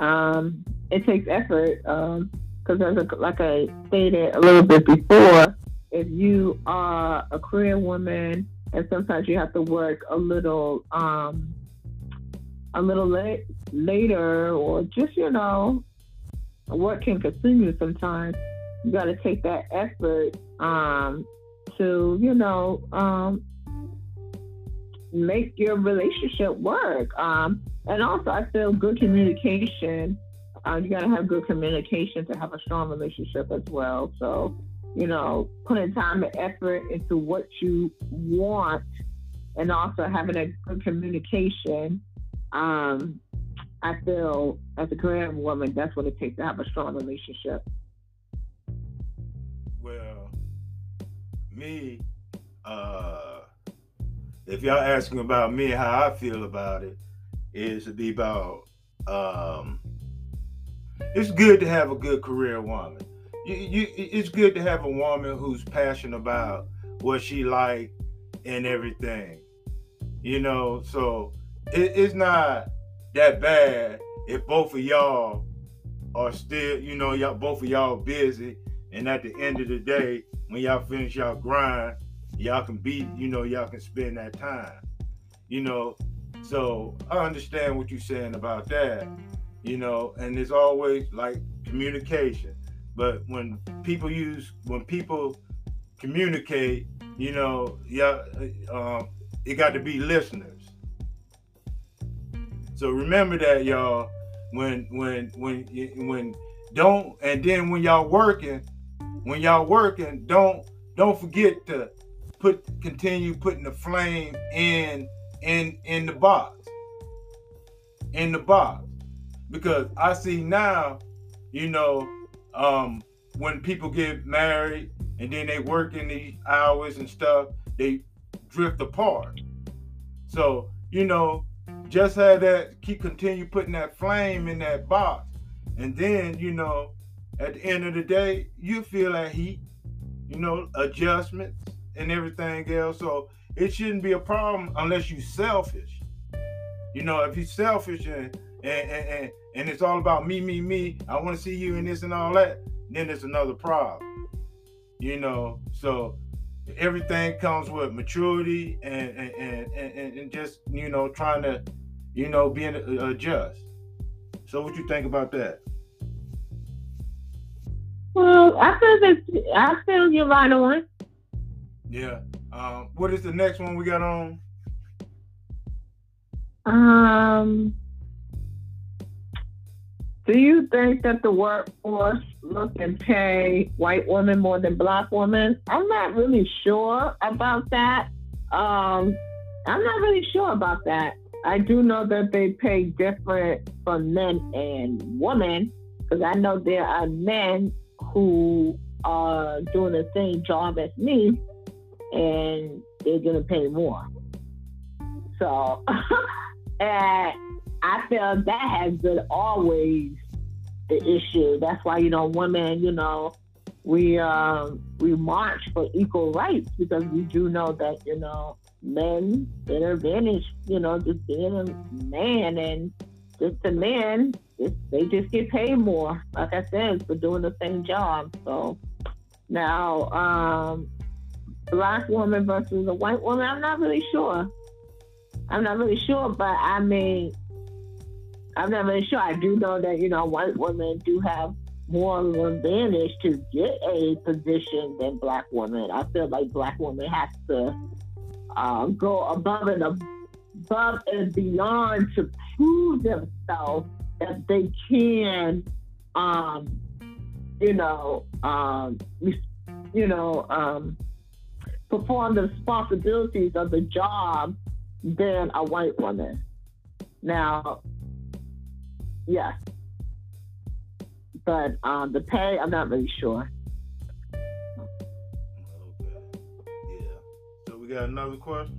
Um, it takes effort because, as a, like I stated a little bit before, if you are a career woman and sometimes you have to work a little, um, a little late, later, or just you know, work can consume you sometimes. You got to take that effort um, to, you know, um, make your relationship work. Um, and also, I feel good communication. Uh, you got to have good communication to have a strong relationship as well. So, you know, putting time and effort into what you want and also having a good communication. Um, I feel as a career woman, that's what it takes to have a strong relationship. Well, me, uh, if y'all asking about me, how I feel about it, is about, um, it's good to have a good career woman. You, you, it's good to have a woman who's passionate about what she like and everything. You know, so it, it's not that bad if both of y'all are still, you know, y'all both of y'all busy, and at the end of the day, when y'all finish y'all grind, y'all can be, you know, y'all can spend that time. You know, so I understand what you're saying about that. You know, and it's always like communication. But when people use, when people communicate, you know, yeah, um, it got to be listeners. So remember that, y'all. When when when when don't and then when y'all working, when y'all working, don't don't forget to put continue putting the flame in in in the box. In the box. because I see now, you know, um, when people get married and then they work in these hours and stuff, they drift apart. So, you know, just have that keep continue putting that flame in that box. And then, you know, at the end of the day, you feel that heat, you know, adjustments and everything else. So it shouldn't be a problem unless you're selfish. You know, if you're selfish and and, and, and, and it's all about me, me, me, I want to see you in this and all that, then it's another problem. You know, so everything comes with maturity and and, and, and, and just, you know, trying to, you know, being uh, adjust. So what you think about that? Well, I feel that I feel you're right on. Yeah. Um, what is the next one we got on? Um, do you think that the workforce look and pay white women more than black women? I'm not really sure about that. Um, I'm not really sure about that. I do know that they pay different for men and women because I know there are men who are doing the same job as me and they're gonna pay more. So, and I feel that has been always the issue. That's why you know women, you know, we um we march for equal rights because we do know that you know men get advantage, you know, just being a man and just a man, just, they just get paid more. Like I said, for doing the same job. So now, um, black woman versus a white woman, I'm not really sure. I'm not really sure, but I mean, I'm not really sure. I do know that you know white women do have more of an advantage to get a position than black women. I feel like black women have to uh, go above and above and beyond to prove themselves that they can, um, you know, um, you know, um, perform the responsibilities of the job than a white woman. Now, yes, but um, the pay, I'm not really sure. Okay. Yeah. So we got another question.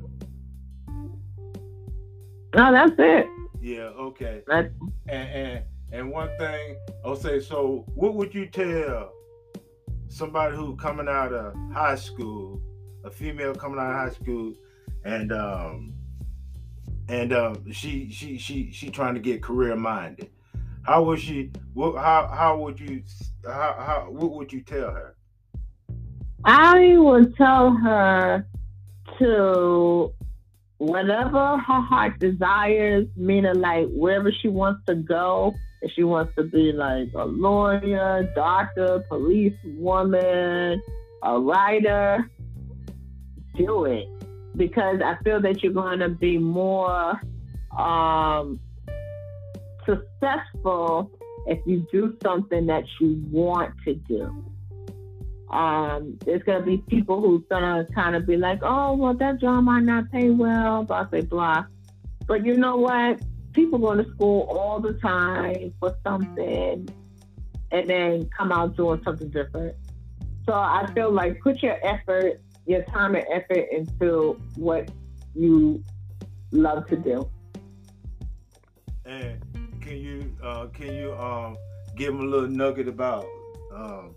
No, that's it. Yeah. Okay. That's- and and and one thing I'll say. So, what would you tell somebody who coming out of high school, a female coming out of high school, and um and um she she she she trying to get career minded? How would she? What? How how would you? How how what would you tell her? I would tell her to whatever her heart desires, meaning like wherever she wants to go. If she wants to be like a lawyer, doctor, police woman, a writer, do it. Because I feel that you're going to be more um, successful if you do something that you want to do. Um, there's gonna be people who's gonna kind of be like, oh, well, that job might not pay well, blah, blah, blah. But you know what? People go to school all the time for something and then come out doing something different. So I feel like put your effort, your time and effort into what you love to do. And can you uh, can you um, give them a little nugget about um,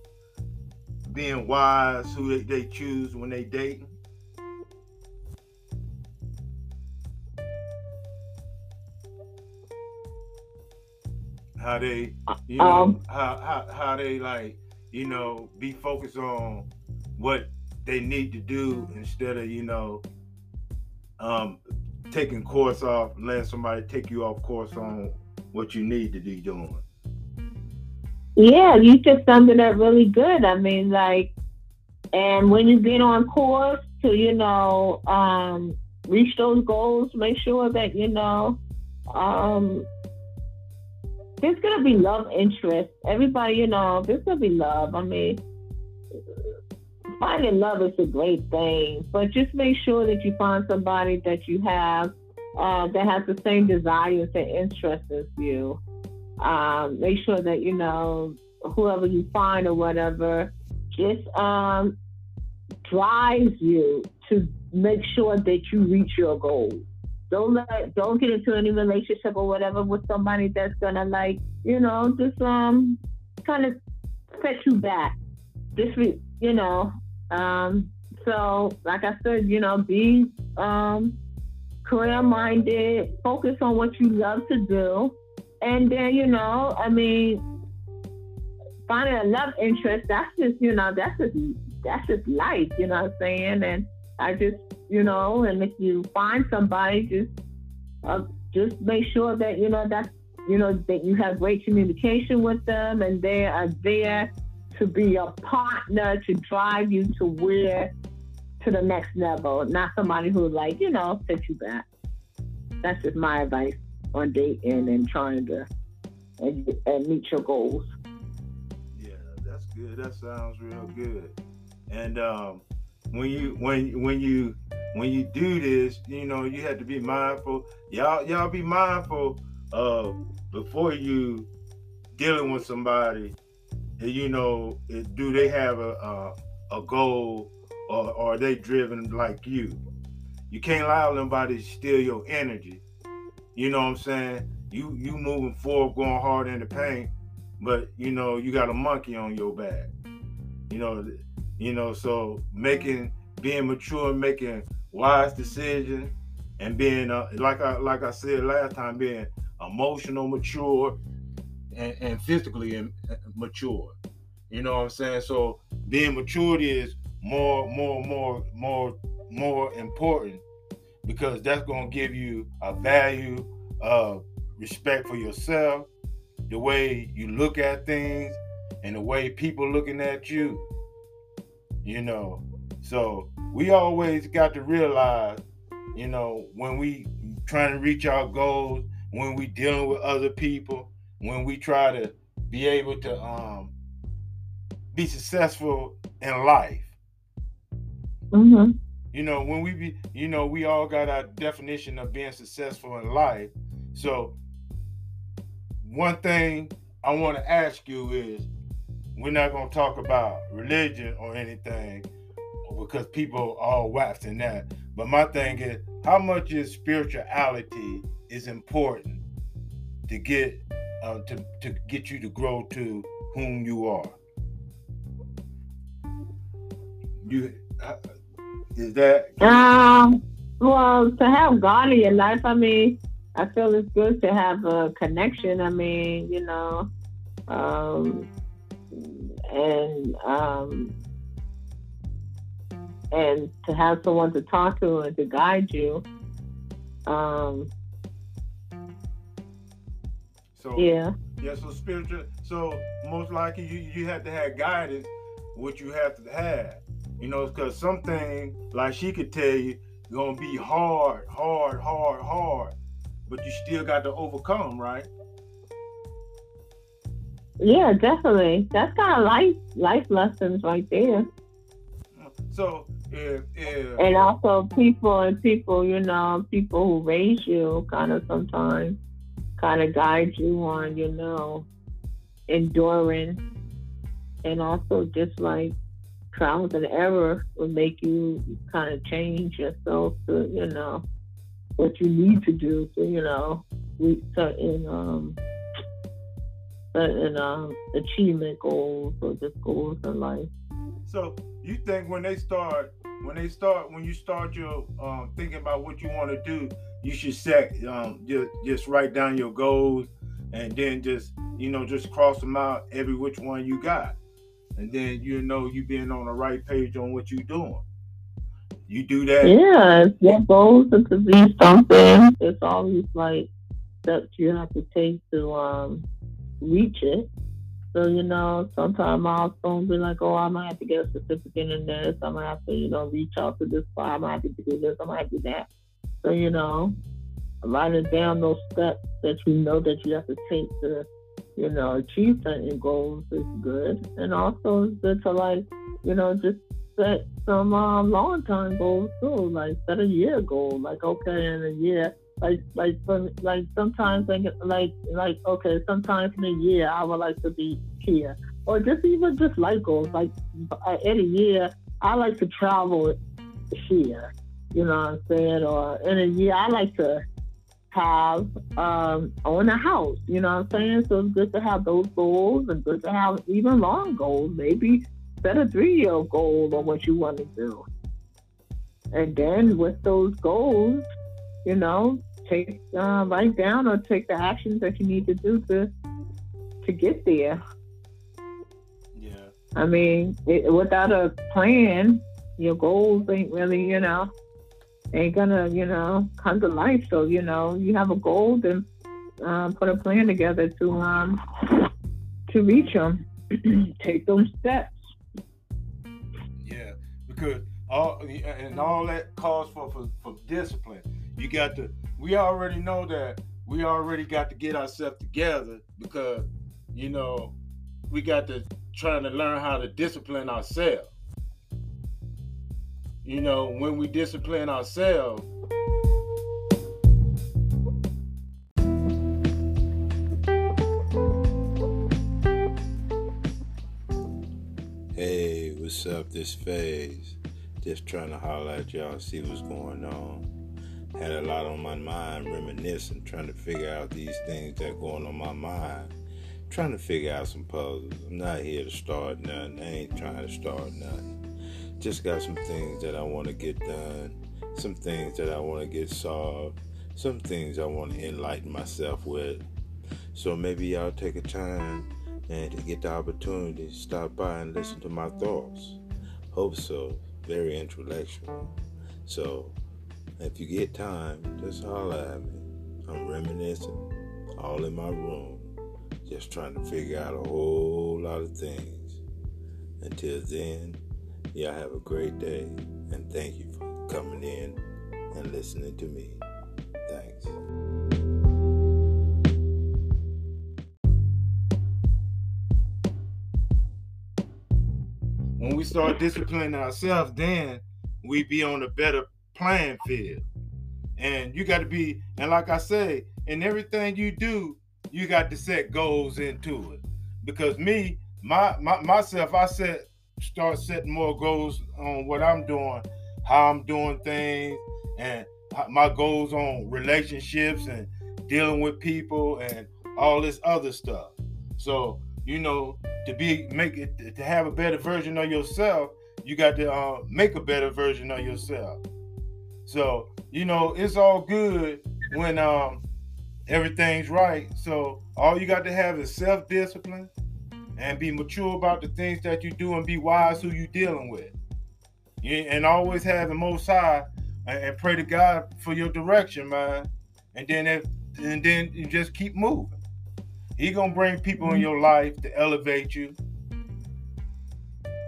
being wise, who they, they choose when they date? How they, you know, Um, how, how how they like, you know, be focused on what they need to do instead of you know, um, taking course off, letting somebody take you off course on what you need to be doing. Yeah, you said something that really good. I mean, like, and when you get on course to, you know, um, reach those goals, make sure that, you know, um, there's gonna be love interest. Everybody, you know, there's gonna be love. I mean, finding love is a great thing, but just make sure that you find somebody that you have uh, that has the same desires and interests as you. um, make sure that you know whoever you find or whatever just um, drives you to make sure that you reach your goals. Don't let don't get into any relationship or whatever with somebody that's gonna like you know just um kind of set you back. Just re- you know um so like I said you know be um career minded, focus on what you love to do, and then you know I mean finding a love interest that's just you know that's just that's just life you know what I'm saying? And I just you know, and if you find somebody, just uh, just make sure that you know that you know that you have great communication with them, and they are there to be a partner to drive you to where to the next level, not somebody who like you know set you back. That's just my advice on dating and trying to and, and meet your goals. Yeah, that's good. That sounds real good. And um, when you when when you when you do this, you know, you have to be mindful. Y'all, y'all be mindful of before you dealing with somebody. You know, do they have a a, a goal or, or are they driven like you? You can't allow nobody to steal your energy. You know what I'm saying? You you moving forward, going hard in the paint, but you know you got a monkey on your back. You know, you know, so making being mature, making wise decisions, and being uh, like I like I said last time, being emotional, mature, and, and physically uh, mature. You know what I'm saying? So being maturity is more, more, more, more, more important because that's gonna give you a value of respect for yourself, the way you look at things, and the way people looking at you. You know, so we always got to realize, you know, when we trying to reach our goals, when we dealing with other people, when we try to be able to um, be successful in life. Mm-hmm. You know, when we be, you know, we all got our definition of being successful in life. So, one thing I want to ask you is, we're not going to talk about religion or anything, because people are all waxing that. But my thing is, how much is spirituality is important to get uh, to to get you to grow to whom you are? You uh, is that? Um. Well, to have God in your life, I mean, I feel it's good to have a connection. I mean, you know, um, and um, and to have someone to talk to and to guide you. Um, so yeah, yeah. So spiritual. So most likely you you have to have guidance, which you have to have. You know, because something like she could tell you gonna be hard, hard, hard, hard, but you still got to overcome, right? Yeah, definitely. That's kind of life life lessons right there. So if, if and also people and people, you know, people who raise you kind of sometimes kind of guide you on, you know, enduring and also just like trials and error will make you kind of change yourself to, you know, what you need to do to, you know, reach certain um certain um achievement goals or just goals in life. So you think when they start when they start when you start your um, thinking about what you want to do, you should set um, just just write down your goals and then just you know just cross them out every which one you got, and then you know you being on the right page on what you're doing. You do that. Yeah, your goals are to be something, it's always like steps you have to take to um, reach it. So, you know, sometimes milestones be like, oh, I might have to get a certificate in this. I might have to, you know, reach out to this spot. I might have to do this. I might have to do that. So, you know, writing down those steps that you know that you have to take to, you know, achieve certain goals is good. And also it's good to, like, you know, just set some um, long time goals too. Like, set a year goal. Like, okay, in a year, Like like for, like sometimes like like like okay, sometimes in a year I would like to be here, or just even just like goals. Like uh, a year I like to travel here. You know what I'm saying? Or in a year I like to have um own a house. You know what I'm saying? So it's good to have those goals and good to have even long goals. Maybe set a three year goal on what you want to do. And then with those goals, you know, take uh, write down or take the actions that you need to do to to get there. Yeah. I mean, it, without a plan, your goals ain't really, you know, ain't gonna, you know, come to life. So, you know, you have a goal, then uh, put a plan together to um to reach them. take those steps. Yeah, because all and all that calls for, for for discipline. You got to. We already know that we already got to get ourselves together because you know we got to trying to learn how to discipline ourselves. You know, when we discipline ourselves, Hey, what's up? This Phaze. Just trying to holler at y'all, see what's going on. Had a lot on my mind, reminiscing, trying to figure out these things that going on my mind. Trying to figure out some puzzles. I'm not here to start nothing. I ain't trying to start nothing. Just got some things that I want to get done, some things that I want to get solved, some things I want to enlighten myself with. So maybe I'll take a time and to get the opportunity to stop by and listen to my thoughts. Hope so. Very intellectual. So if you get time, just holler at me. I'm reminiscing, all in my room, just trying to figure out a whole lot of things. Until then, y'all have a great day, and thank you for coming in and listening to me. Thanks. when we start disciplining ourselves, then we be on a better playing field. And you got to be, and like I say, in everything you do, you got to set goals into it. Because me, my, my myself, I set start setting more goals on what I'm doing, how I'm doing things, and my goals on relationships and dealing with people and all this other stuff. So you know, to be make it to have a better version of yourself, you got to uh, make a better version of yourself. So you know, it's all good when um everything's right. So all you got to have is self discipline and be mature about the things that you do and be wise who you dealing with. And always have the most high and pray to God for your direction, man. And then if and then you just keep moving. He gonna bring people in your life to elevate you.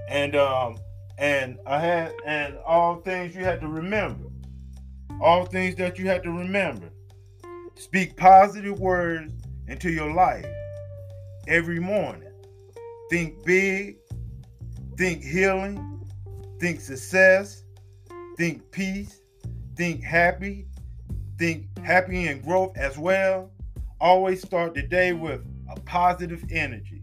And um and I had and all things you had to remember. All things that you had to remember. Speak positive words into your life every morning. Think big, think healing, think success, think peace, think happy, think happy and growth as well Always start the day with a positive energy.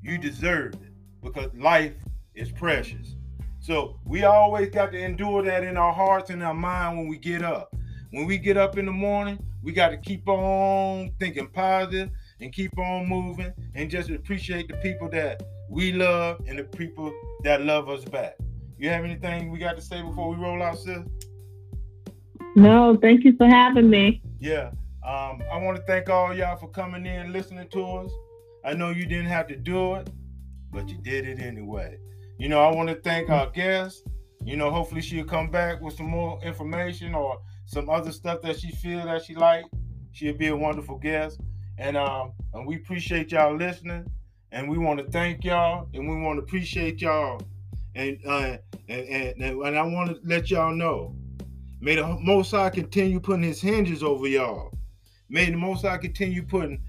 You deserve it because life is precious. So we always got to endure that in our hearts and our mind when we get up. When we get up in the morning, we got to keep on thinking positive and keep on moving and just appreciate the people that we love and the people that love us back. You have anything we got to say before we roll out, sis? No, thank you for having me. Yeah. Um, I want to thank all y'all for coming in listening to us. I know you didn't have to do it, but you did it anyway. You know, I want to thank our guest. You know, hopefully she'll come back with some more information or some other stuff that she feel that she like. She'll be a wonderful guest. And um, and we appreciate y'all listening, and we want to thank y'all, and we want to appreciate y'all, and uh, and, and and I want to let y'all know, may the Most High continue putting His hinges over y'all. May the Most High continue putting,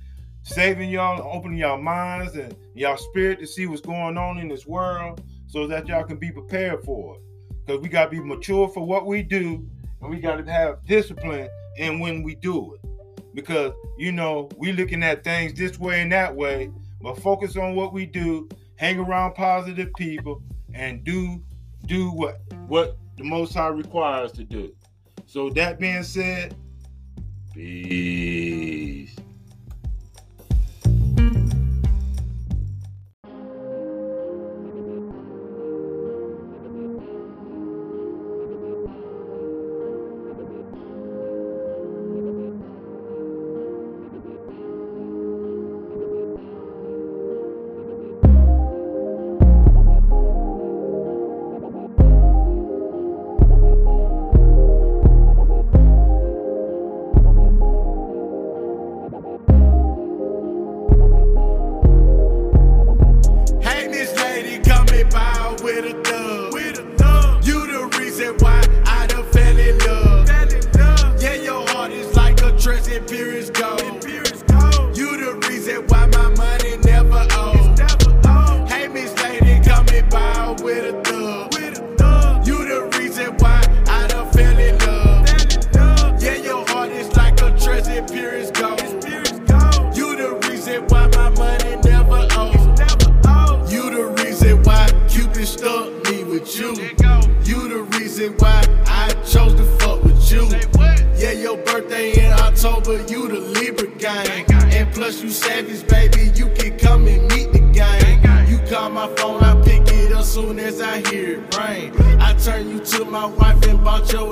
saving y'all, opening y'all minds and y'all spirit to see what's going on in this world, so that y'all can be prepared for it. Because we gotta be mature for what we do, and we gotta have discipline, and when we do it because you know we looking at things this way and that way but focus on what we do hang around positive people and do do what what the most high requires to do. So that being said peace. Cause you savage, baby, you can come and meet the gang. You call my phone, I pick it up soon as I hear it ring. I turn you to my wife and bought your